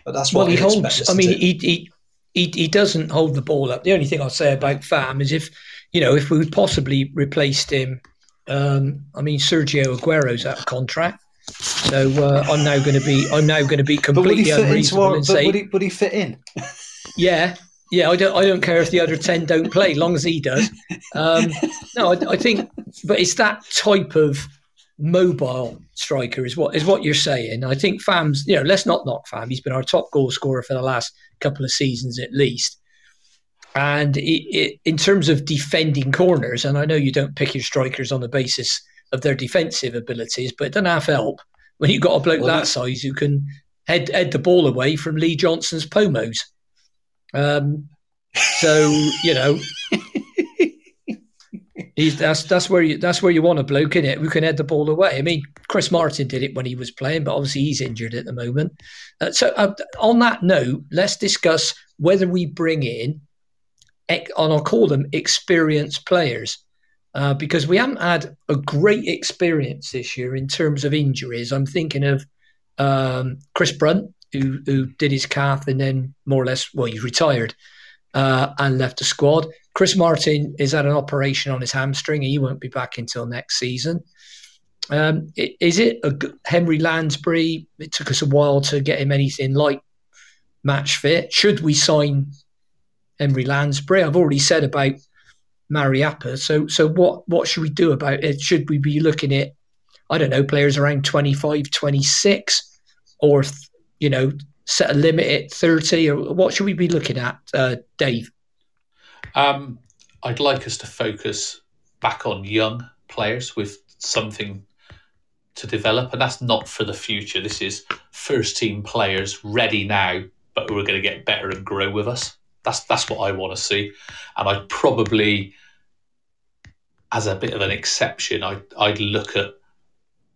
But that's what Well, he holds. I mean, he, he he he doesn't hold the ball up. The only thing I'll say about Fam is if you know if we possibly replaced him. Um, I mean, Sergio Aguero's out of contract, so uh, I'm now going to be I'm now going to be but completely into unreasonable our? and But say, would he, would he fit in? yeah, yeah. I don't I don't care if the other ten don't play, long as he does. Um, no, I, I think, but it's that type of mobile striker is what is what you're saying. I think Fam's, you know, let's not knock Fam. He's been our top goal scorer for the last couple of seasons at least. And it, it, in terms of defending corners, and I know you don't pick your strikers on the basis of their defensive abilities, but it doesn't half help when you've got a bloke Well, that size who can head head the ball away from Lee Johnson's pomos. Um, so you know, he's that's that's where you that's where you want a bloke in it who can head the ball away. I mean, Chris Martin did it when he was playing, but obviously he's injured at the moment. Uh, so uh, on that note, let's discuss whether we bring in, and I'll call them experienced players. Uh, because we haven't had a great experience this year in terms of injuries. I'm thinking of um, Chris Brunt, who who did his calf and then more or less, well, he's retired uh, and left the squad. Chris Martin is had an operation on his hamstring. He won't be back until next season. Um, is it a Henri Lansbury? It took us a while to get him anything like match fit. Should we sign Henri Lansbury? I've already said about Mariappa. So, so what, what should we do about it? Should we be looking at, I don't know, players around 25, 26 or, you know, set a limit at 30 or what should we be looking at, uh, Dave? Um, I'd like us to focus back on young players with something to develop, and that's not for the future. This is first team players ready now, but who are going to get better and grow with us. That's that's what I want to see, and I'd probably, as a bit of an exception, I I'd, I'd look at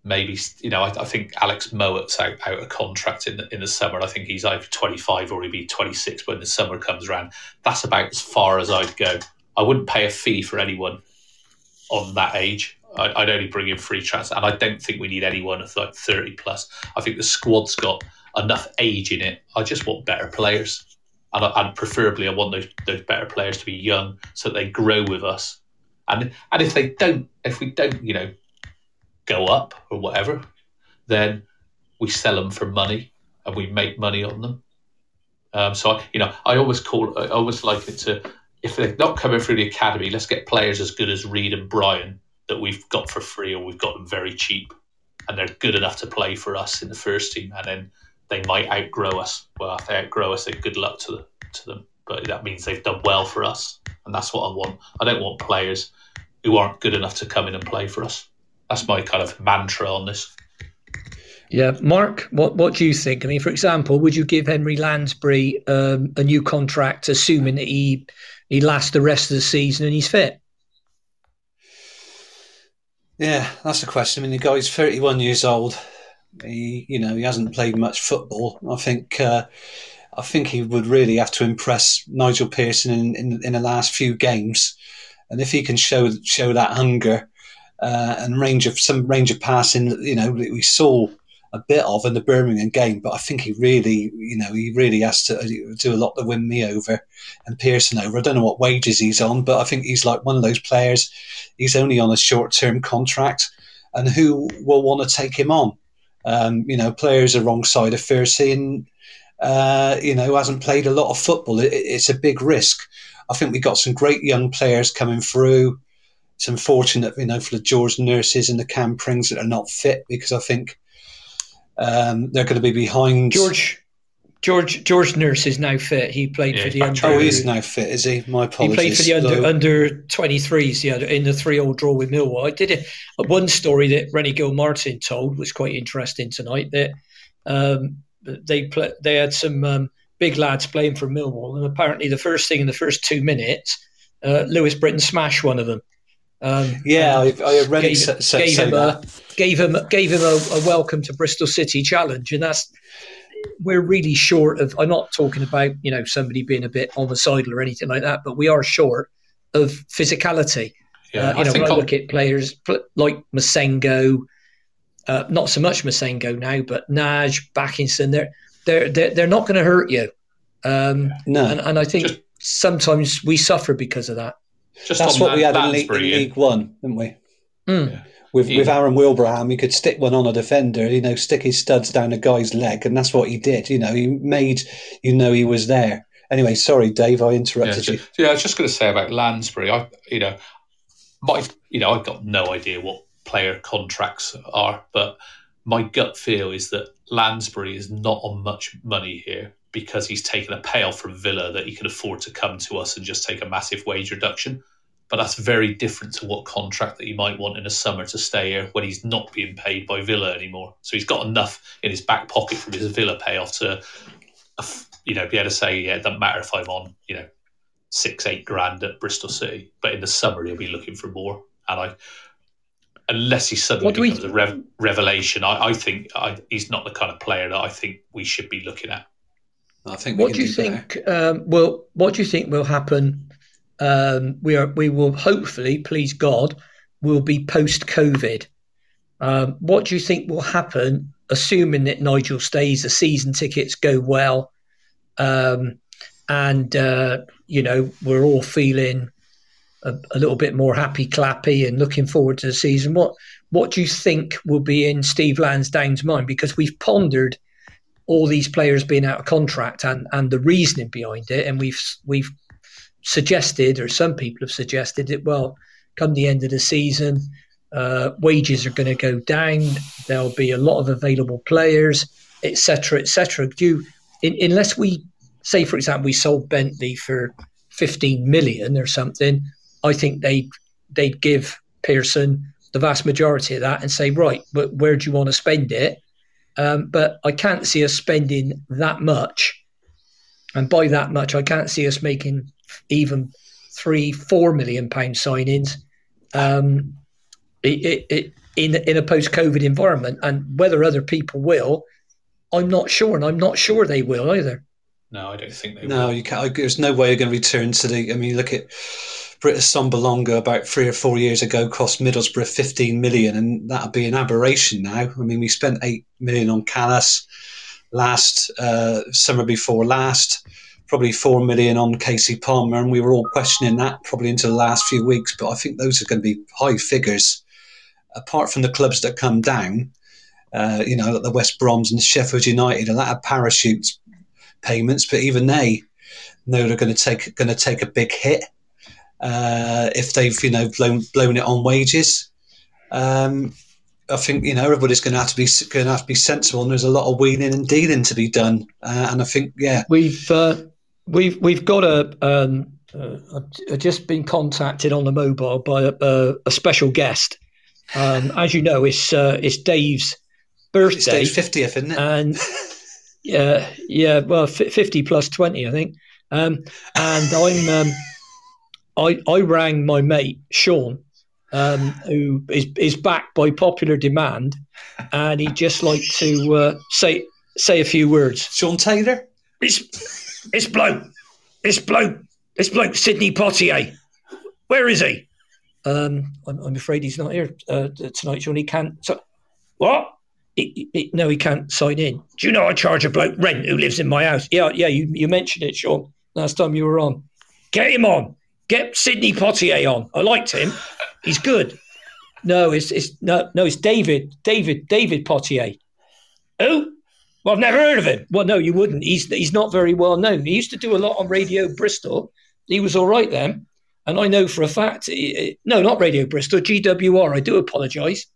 maybe you know I, I, think Alex Mowatt's out, out of contract in the, in the summer. I think he's either 25 or he'll be 26 when the summer comes around. That's about as far as I'd go. I wouldn't pay a fee for anyone on that age. I'd, I'd only bring in free transfer, and I don't think we need anyone of like 30 plus. I think the squad's got enough age in it. I just want better players. And, and preferably, I want those, those better players to be young so they grow with us. And and if they don't, if we don't, you know, go up or whatever, then we sell them for money and we make money on them. Um, so you know, I always call, I always like it to, if they're not coming through the academy, let's get players as good as Reid and Bryan that we've got for free or we've got them very cheap, and they're good enough to play for us in the first team, and then they might outgrow us. Well, if they outgrow us, then good luck to to them. But that means they've done well for us, and that's what I want. I don't want players who aren't good enough to come in and play for us that's my kind of mantra on this. Yeah, Mark, what what do you think? I mean, for example, would you give Henri Lansbury um, a new contract, assuming that he he lasts the rest of the season and he's fit? Yeah, that's a question. I mean, the guy's thirty-one years old. He, you know, he hasn't played much football. I think, uh, I think he would really have to impress Nigel Pearson in, in, in the last few games, and if he can show show that hunger uh, and range of some range of passing. You know, we saw a bit of in the Birmingham game, but I think he really, you know, he really has to do a lot to win me over and Pearson over. I don't know what wages he's on, but I think he's like one of those players. He's only on a short term contract, and who will want to take him on? Um, you know, players are wrong side of thirty, and uh, you know, hasn't played a lot of football. It, it's a big risk. I think we got some great young players coming through it's unfortunate, you know, for the George nurses and the Cam Prings that are not fit because I think um, they're going to be behind. George George George Nurse is now fit. He played yeah, for the under. Oh, he is now fit, is he? My apologies. He played for the under under twenty threes. Yeah, in the three all draw with Millwall. I did a, a one story that Rennie Gill Martin told was quite interesting tonight. That um, they play, they had some um, big lads playing for Millwall, and apparently the first thing in the first two minutes, uh, Lewis Britton smashed one of them. Um, yeah, I, I already gave, gave him a gave him gave him a, a, welcome to Bristol City challenge, and that's we're really short of. I'm not talking about you know somebody being a bit homicidal or anything like that, but we are short of physicality. Yeah, uh, you I know, I look at players like Massengo, uh, not so much Massengo now, but Nagy, Bakinson, they're they're they're, they're not going to hurt you. Um, no, and, and I think Just, sometimes we suffer because of that. Just That's what we had in League, in League, One, didn't we? Mm. Yeah. With, yeah. with Aaron Wilbraham, he could stick one on a defender, you know, stick his studs down a guy's leg, and that's what he did. You know, he made you know he was there. Anyway, sorry, Dave, I interrupted yeah, you. Yeah, I was just going to say about Lansbury. I, you know, my, you know, I've got no idea what player contracts are, but my gut feel is that Lansbury is not on much money here because he's taken a payoff from Villa that he can afford to come to us and just take a massive wage reduction. But that's very different to what contract that he might want in a summer to stay here when he's not being paid by Villa anymore. So he's got enough in his back pocket from his Villa payoff to, you know, be able to say, yeah, it doesn't matter if I'm on, you know, six, eight grand at Bristol City, but in the summer he'll be looking for more. And I, unless he suddenly becomes we... a rev- revelation, I, I think I, he's not the kind of player that I think we should be looking at. I think. What do you think? Um, well, what do you think will happen? Um, we are. We will hopefully, please God, will be post COVID. Um, what do you think will happen, assuming that Nigel stays, the season tickets go well, um, and uh, you know we're all feeling a, a, little bit more happy, clappy, and looking forward to the season. What What do you think will be in Steve Lansdown's mind? Because we've pondered all these players being out of contract and, and the reasoning behind it. And we've we've suggested, or some people have suggested that well, come the end of the season, uh, wages are going to go down. There'll be a lot of available players, etc., etc. Do you, in, unless we say, for example, we sold Bentley for 15 million or something, I think they they'd give Pearson the vast majority of that and say, right, but where do you want to spend it? Um, but I can't see us spending that much. And by that much, I can't see us making even three, four million pound signings um, it, it, it, in in a post COVID environment. And whether other people will, I'm not sure, and I'm not sure they will either. No, I don't think they. No, will. you can't. There's no way you're going to return to the. I mean, look at Britt Assombalonga about three or four years ago cost Middlesbrough 15 million, and that'd be an aberration now. I mean, we spent eight million on Kalas last uh, summer before last, probably four million on Kasey Palmer, and we were all questioning that probably into the last few weeks. But I think those are going to be high figures. Apart from the clubs that come down, uh, you know, like the West Broms and Sheffield United, and that have parachutes payments, but even they know they're going to take going to take a big hit uh, if they've you know blown blown it on wages. Um, I think you know everybody's going to have to be going to have to be sensible, and there's a lot of wheeling and dealing to be done. Uh, and I think yeah, we've uh, we've we've got a. Um, uh, I've just been contacted on the mobile by a, a, a special guest. Um, as you know, it's uh, it's Dave's birthday, fiftieth, isn't it? And yeah, yeah, well, fifty plus twenty, I think. Um, and I'm um, I, I rang my mate Sean, um, who is is back by popular demand, and he'd just like to uh, say say a few words. Sean Taylor, it's it's bloke, it's bloke, it's bloke Sydney Poitier. Where is he? Um, I'm, I'm, afraid he's not here uh, tonight, Sean. He can't. So, what? He, he, no, he can't sign in. Do you know I charge a bloke rent who lives in my house? Yeah, yeah. You you mentioned it, Sean, last time you were on. Get him on. Get Sidney Poitier on. I liked him. He's good. No, it's it's no no it's David David David Poitier. Who? Well, I've never heard of him. Well, no, you wouldn't. He's he's not very well known. He used to do a lot on Radio Bristol. He was all right then, and I know for a fact. No, not Radio Bristol. GWR. I do apologise.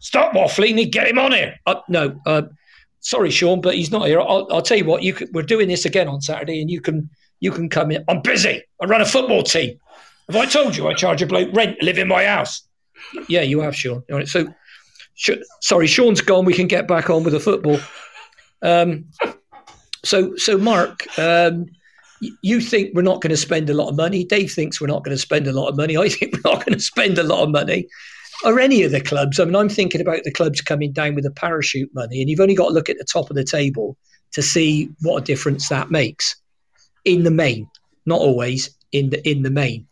Stop waffling and get him on here. Uh, no, uh, sorry, Sean, but he's not here. I'll, I'll tell you what. You could, we're doing this again on Saturday, and you can you can come in. I'm busy. I run a football team. Have I told you I charge a bloke rent live in my house? Yeah, you have, Sean. All right, so, sh- sorry, Sean's gone. We can get back on with the football. Um, so, so Mark, um, you think we're not going to spend a lot of money. Dave thinks we're not going to spend a lot of money. I think we're not going to spend a lot of money. Or any of the clubs. I mean, I'm thinking about the clubs coming down with the parachute money, and you've only got to look at the top of the table to see what a difference that makes in the main, not always in the in the main.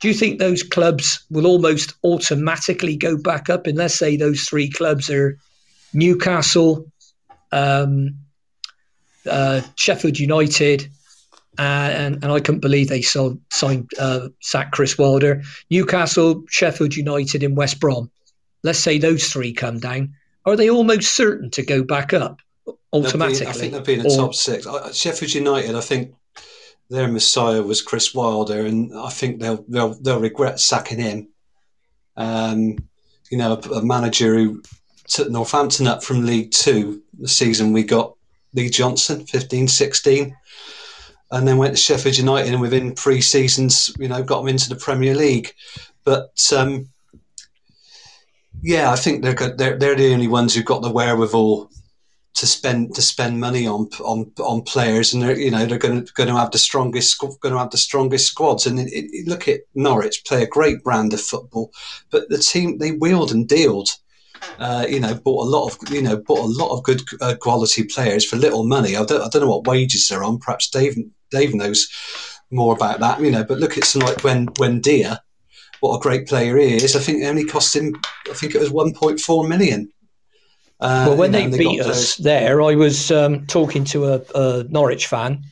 Do you think those clubs will almost automatically go back up? And let's say those three clubs are Newcastle, um, uh, Sheffield United, uh, and, and I couldn't believe they sold, signed uh, sacked Chris Wilder. Newcastle, Sheffield United, and West Brom. Let's say those three come down. Are they almost certain to go back up? Automatically. I think they'll be in the or, top six. Sheffield United, I think their messiah was Chris Wilder, and I think they'll they'll, they'll regret sacking him. Um, you know, a, a, manager who took Northampton up from League Two the season we got Lee Johnson, 15, 16, and then went to Sheffield United, and within three seasons, you know, got them into the Premier League. But um, yeah, I think they're, they're they're the only ones who've got the wherewithal to spend to spend money on on on players, and they're you know they're going to going to have the strongest going to have the strongest squads. And it, it, look at Norwich, play a great brand of football, but the team they wheeled and dealed. Uh, you know, bought a lot of you know bought a lot of good uh, quality players for little money. I don't, I don't know what wages they're on. Perhaps Dave Dave knows more about that. You know, but look at like when Buendia, what a great player he is. I think it only cost him. I think it was one point four million. Uh, well, when they, they beat us there, I was um, talking to a, a, Norwich fan,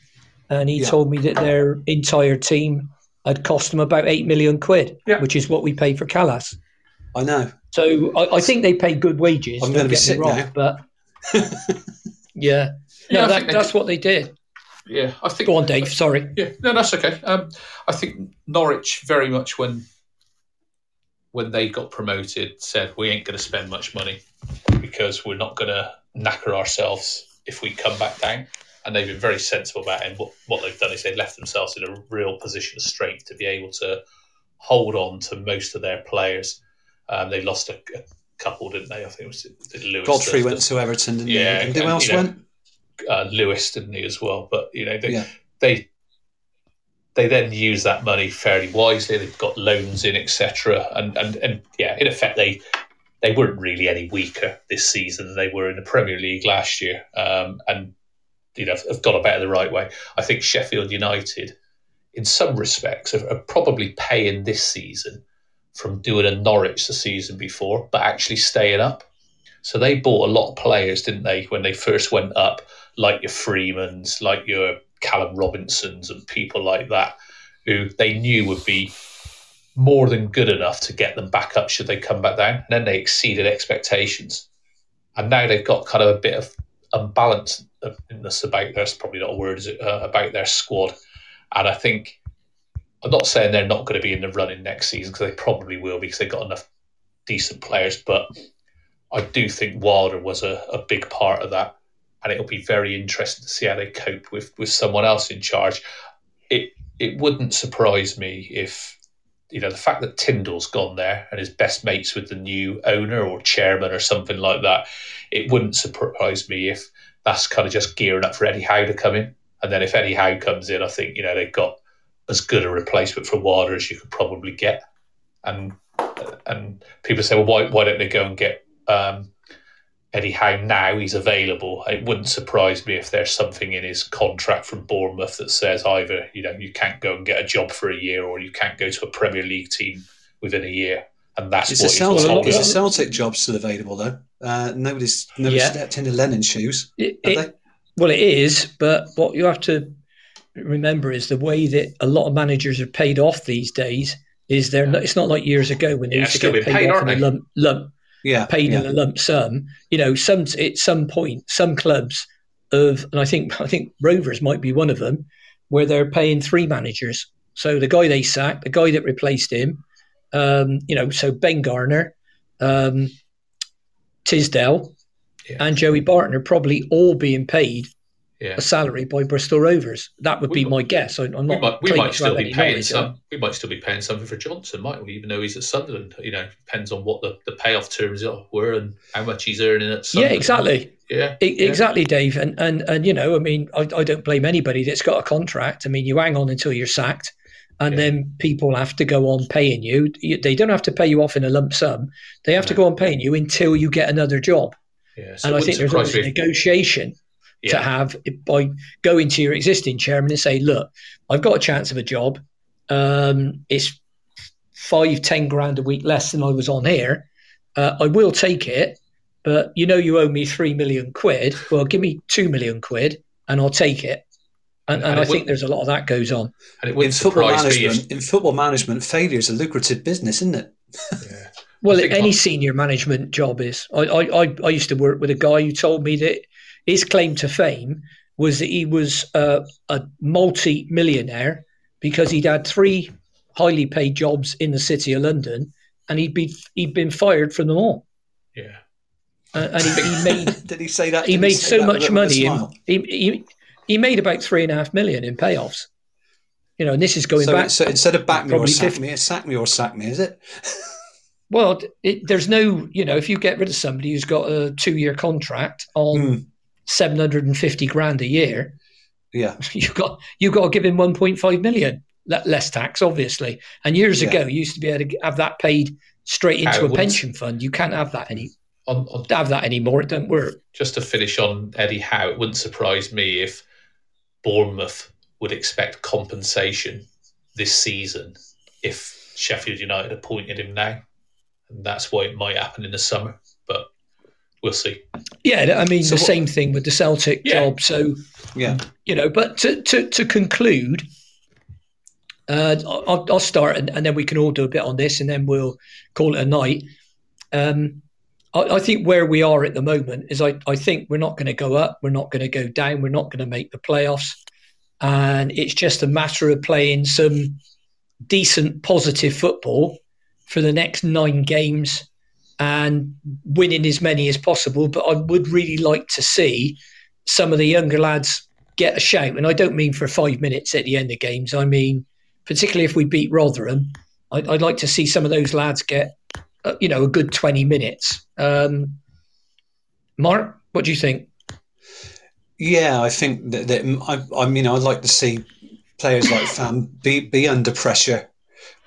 and he yeah. told me that their entire team had cost them about eight million quid, yeah. which is what we paid for Kalas. I know. So I, I think they pay good wages. I'm going to be sick wrong, now. but yeah, no, yeah, that, that's what they did. Yeah, I think. Go on, Dave. Sorry. Yeah, no, that's okay. Um, I think Norwich very much when when they got promoted said we ain't going to spend much money because we're not going to knacker ourselves if we come back down. and they've been very sensible about it. And what, what they've done is they've left themselves in a real position of strength to be able to hold on to most of their players. Um, they lost a, a, couple, didn't they? I think it was, Lewis. Godfrey the, went to Everton, didn't yeah, he? And who else you know, went? Uh, Lewis, didn't he, as well? But, you know, they, yeah. they they then use that money fairly wisely. They've got loans in, etc. And, and and yeah, in effect, they they weren't really any weaker this season than they were in the Premier League last year. Um, and you know, have got about it the right way. I think Sheffield United, in some respects, are, are probably paying this season from doing a Norwich the season before, but actually staying up. So they bought a lot of players, didn't they, when they first went up, like your Freemans, like your Callum Robinsons and people like that, who they knew would be more than good enough to get them back up should they come back down. And then they exceeded expectations. And now they've got kind of a bit of unbalancedness about there's probably not a word is it, uh, about their squad. And I think I'm not saying they're not going to be in the running next season because they probably will because they've got enough decent players. But I do think Wilder was a, a big part of that and it'll be very interesting to see how they cope with with someone else in charge. It it wouldn't surprise me if you know the fact that Tindall's gone there and is best mates with the new owner or chairman or something like that. It wouldn't surprise me if that's kind of just gearing up for Eddie Howe to come in. And then if Eddie Howe comes in, I think you know they've got as good a replacement for Wilder as you could probably get. And and people say, well, why why don't they go and get um, Eddie Howe now he's available. It wouldn't surprise me if there's something in his contract from Bournemouth that says either you know you can't go and get a job for a year or you can't go to a Premier League team within a year, and that's is what the Celtic, is the Celtic job still available though? Uh, nobody's nobody's yeah. stepped into Lennon's shoes. It, it, well, it is, but what you have to remember is the way that a lot of managers are paid off these days is they're not, it's not like years ago when they yeah, used to get paid, paid off in a lump, lump yeah, paid yeah. in a lump sum. You know, some at some point, some clubs of, and I think I think Rovers might be one of them, where they're paying three managers. So the guy they sacked, the guy that replaced him, um, you know, so Ben Garner, um, Tisdale, yeah. and Joey Barton are probably all being paid yeah. a salary by Bristol Rovers. That would we be might, my guess. I, am not. We might, we might still be paying some. We might still be paying something for Johnson, might we? Even though he's at Sunderland, you know, depends on what the, the payoff terms were and how much he's earning at Sunderland. Yeah, exactly. Yeah, exactly, Dave. And and and you know, I mean, I, I don't blame anybody that's got a contract. I mean, you hang on until you're sacked. And yeah. then people have to go on paying you. They don't have to pay you off in a lump sum. They have to go on paying you until you get another job. Yeah, so and I think there's a negotiation yeah. to have by going to your existing chairman and say, look, I've got a chance of a job. Um, it's five, ten grand a week less than I was on here. Uh, I will take it, but you know you owe me three million quid. Well, give me two million quid, and I'll take it. And, and, and I think there's a lot of that goes on. And it in football management, in football management, failure is a lucrative business, isn't it? yeah. Well, any senior management job is. I, I, I used to work with a guy who told me that his claim to fame was that he was uh, a multi-millionaire because he'd had three highly paid jobs in the city of London, and he'd be he'd been fired from them all. Yeah, uh, and he, he, made. Did he say that? He made so much money. In, he, he he made about three and a half million in payoffs. You know, and this is going so back. So instead of back me or sack 50. me, it's sack me or sack me, is it? well, it, there's no, you know, if you get rid of somebody who's got a two-year contract on mm. 750 grand a year. Yeah. You've got you've got to give him 1.5 million less tax, obviously. And years yeah. ago, you used to be able to have that paid straight into a pension fund. You can't have that any on, on, have that anymore. It don't work. Just to finish on Eddie Howe, it wouldn't surprise me if Bournemouth would expect compensation this season if Sheffield United appointed him now. And that's why it might happen in the summer. But we'll see. Yeah, I mean so the what, same thing with the Celtic yeah. job. So yeah, you know, but to to, to conclude, uh, I'll, I'll, start and, and, then we can all do a bit on this, and then we'll call it a night. Um, I, I, think where we are at the moment is I, I think we're not going to go up, we're not going to go down, we're not going to make the playoffs, and it's just a matter of playing some decent, positive football for the next nine games and winning as many as possible. But I would really like to see some of the younger lads get a shout, and I don't mean for five minutes at the end of games. I mean, particularly if we beat Rotherham, I'd, I'd like to see some of those lads get, uh, you know, a good twenty minutes. Um, Mark, what do you think? Yeah, I think that, that I, I mean, I'd like to see players like Fam be be under pressure,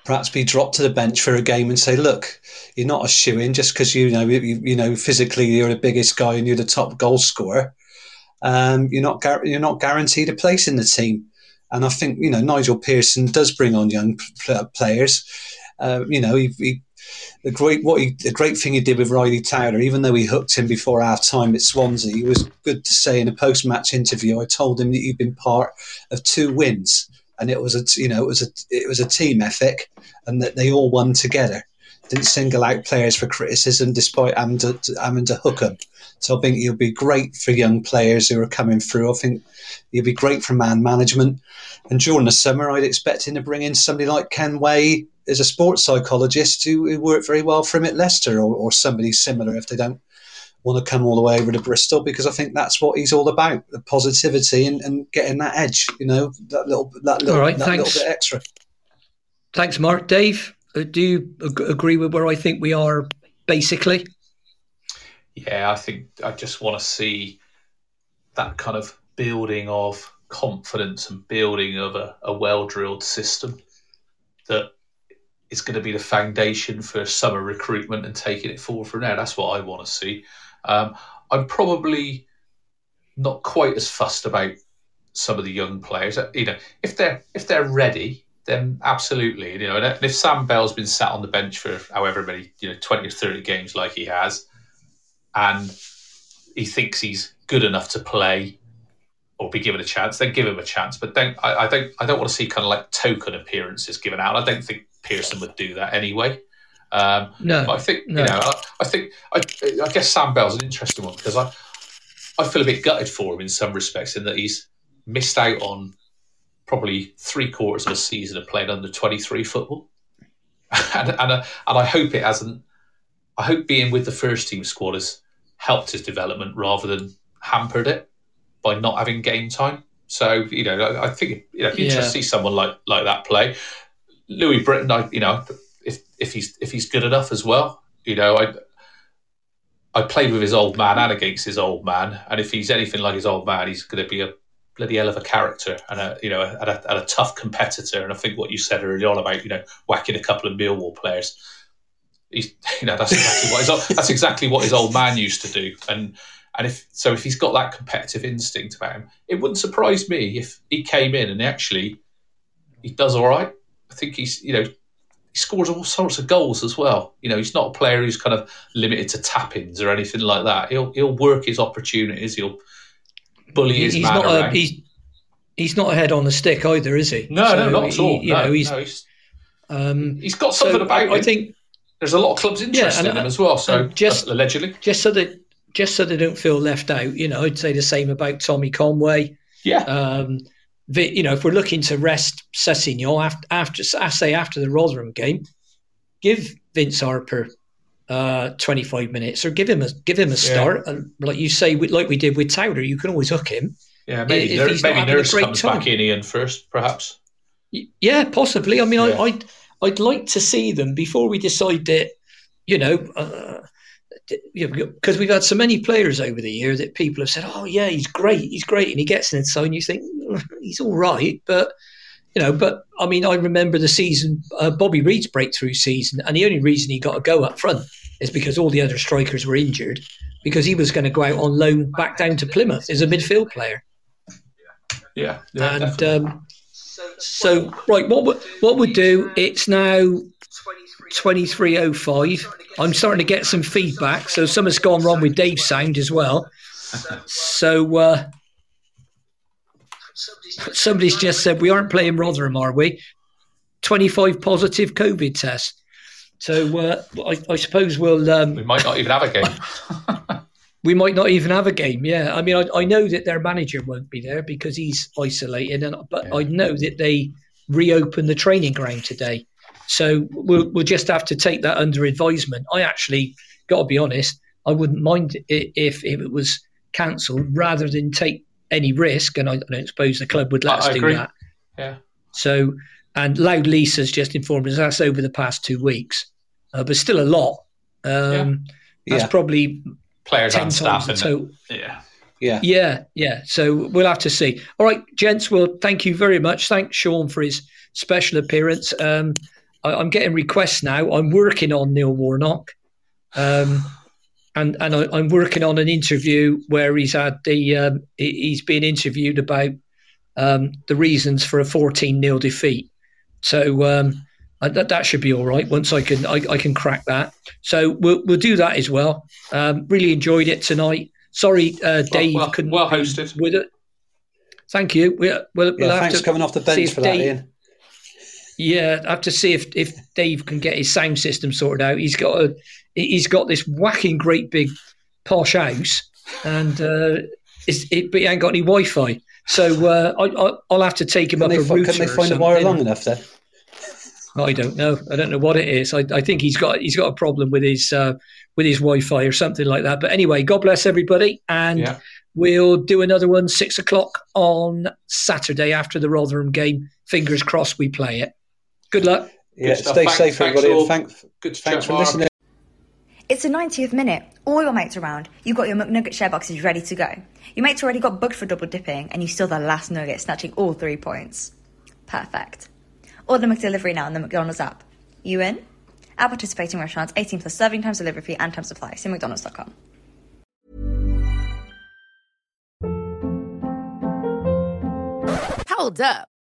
perhaps be dropped to the bench for a game and say, "Look, you're not a shoe in just because you know you, you know physically you're the biggest guy and you're the top goal scorer. Um, you're not you're not guaranteed a place in the team." And I think you know Nigel Pearson does bring on young players. Uh, you know, he, he the great what he, the great thing he did with Ryley Towler, even though he hooked him before half time at Swansea, he was good to say in a post match interview. I told him that you've been part of two wins, and it was a you know it was a it was a team ethic, and that they all won together. Didn't single out players for criticism, despite having to. So I think he'll be great for young players who are coming through. I think he'll be great for man management. And during the summer, I'd expect him to bring in somebody like Ken Way as a sports psychologist who, who worked very well for him at Leicester or, or somebody similar if they don't want to come all the way over to Bristol because I think that's what he's all about the positivity and, and getting that edge, you know, that little, that little, right, that little bit extra. Thanks, Mark. Dave, uh, do you ag- agree with where I think we are basically? Yeah, I think I just want to see that kind of building of confidence and building of a, a well drilled system that is going to be the foundation for summer recruitment and taking it forward from there. That's what I want to see. Um, I'm probably not quite as fussed about some of the young players. You know, if they're if they're ready, then absolutely. You know, and if Sam Bell's been sat on the bench for however many, you know, twenty or thirty games like he has, and he thinks he's good enough to play or be given a chance, then give him a chance. But don't I, I don't I don't want to see kind of like token appearances given out. I don't think Pearson would do that anyway. Um, no, I think no. you know. I, I think I, I, guess Sam Bell's an interesting one because I I feel a bit gutted for him in some respects in that he's missed out on probably three quarters of a season of playing under twenty three football, and and, uh, and I hope it hasn't. I hope being with the first team squad has helped his development rather than hampered it by not having game time. So you know, I, I think you know, it'd be Yeah. interesting to see someone like like that play. Louis Britton, I, you know, if he's if he's good enough as well, you know, I I played with his old man and against his old man, and if he's anything like his old man, he's going to be a bloody hell of a character and a you know and a, and a tough competitor. And I think what you said early on about you know whacking a couple of Millwall players, he's you know that's exactly what his, that's exactly what his old man used to do. And and if so, if he's got that competitive instinct about him, it wouldn't surprise me if he came in and actually he does all right. I think he's you know he scores all sorts of goals as well. You know, he's not a player who's kind of limited to tap-ins or anything like that. He'll he'll work his opportunities. He'll bully his he's man not a, around. he's he's not a head on the stick either, is he? no, no, So not at all. You no, know, he's no, he's, um, he's got so something about I, him. I think There's a lot of clubs interested and in him as well. So just- allegedly, just so that just so they don't feel left out, you know, I'd say the same about Tommy Conway. yeah, Um, the, you know, if we're looking to rest Sessignon after, after, I say after the Rotherham game, give Vince Harper uh, 25 minutes or give him a give him a start. And like you say, we- like we did with Towler, you can always hook him. yeah. Maybe if maybe Nurse comes time. back in Ian first, perhaps. Yeah, possibly. I mean, Yeah. I, I'd I'd like to see them before we decide that. You know, uh, because we've had so many players over the year that people have said, "Oh yeah, he's great, he's great," and he gets inside, and you think "Mm, he's all right, but you know, but I mean, I remember the season, uh, Bobby Reid's breakthrough season, and the only reason he got a go up front is because all the other strikers were injured, because he was going to go out on loan back down to Plymouth as a midfield player. Yeah, yeah and um, so, right, what would what would do? It's now twenty three oh five. I'm starting to get some feedback, so something's gone wrong with Dave's sound as well. So, uh, somebody's just said we aren't playing Rotherham, are we? Twenty five positive COVID tests. So, uh, I, I suppose we'll um, we might not even have a game. we might not even have a game. Yeah, I mean, I, I know that their manager won't be there because he's isolated, and but I know that they reopened the training ground today. So we'll we'll just have to take that under advisement. I actually got to be honest, I wouldn't mind it if if it was cancelled rather than take any risk, and I, I don't suppose the club would let I us do agree. that. Yeah. So, and Loud Lease has just informed us that's over the past two weeks, uh, but still a lot. Um, That's Yeah. probably Players ten and times staff. the total. Yeah. Yeah. Yeah, yeah. So we'll have to see. All right, gents. Well, thank you very much. Thanks, Sean, for his special appearance. Um, I, I'm getting requests now. I'm working on Neil Warnock, um, and and I, I'm working on an interview where he's had the um, he- he's been interviewed about um, the reasons for a 14 0 defeat. So um, uh, that that should be all right. Once I can I, I can crack that. So we'll we'll do that as well. Um, really enjoyed it tonight. Sorry, uh, Dave well- couldn't well be hosted. with it. Thank you. We'll, we'll, we'll have thanks to for coming off the bench for that, Dave- Ian. Yeah, I have to see if, if Dave can get his sound system sorted out. He's got a he's got this whacking great big posh house, and uh, it's, it, but he ain't got any Wi-Fi. So uh, I, I, I'll have to take him Can up they, a fi- router. can they or find the wire long enough then? I don't know. I don't know what it is. I, I think he's got he's got a problem with his uh, with his Wi-Fi or something like that. But anyway, God bless everybody, and Yeah. we'll do another one six o'clock on Saturday after the Rotherham game. Fingers crossed we play it. Good luck. Yeah, stuff. stay Thanks- safe, thanks everybody. all. And thank, Good to thanks for Mark. listening. It's the 90th minute. All your mates around. You've got your McNugget share boxes ready to go. Your mates already got booked for double dipping, and you still the last nugget, snatching all three points. Perfect. Order McDelivery now on the McDonald's app. You in? At participating restaurants, 18 plus serving times, delivery fee, and time supply. See McDonald's.com. Hold up.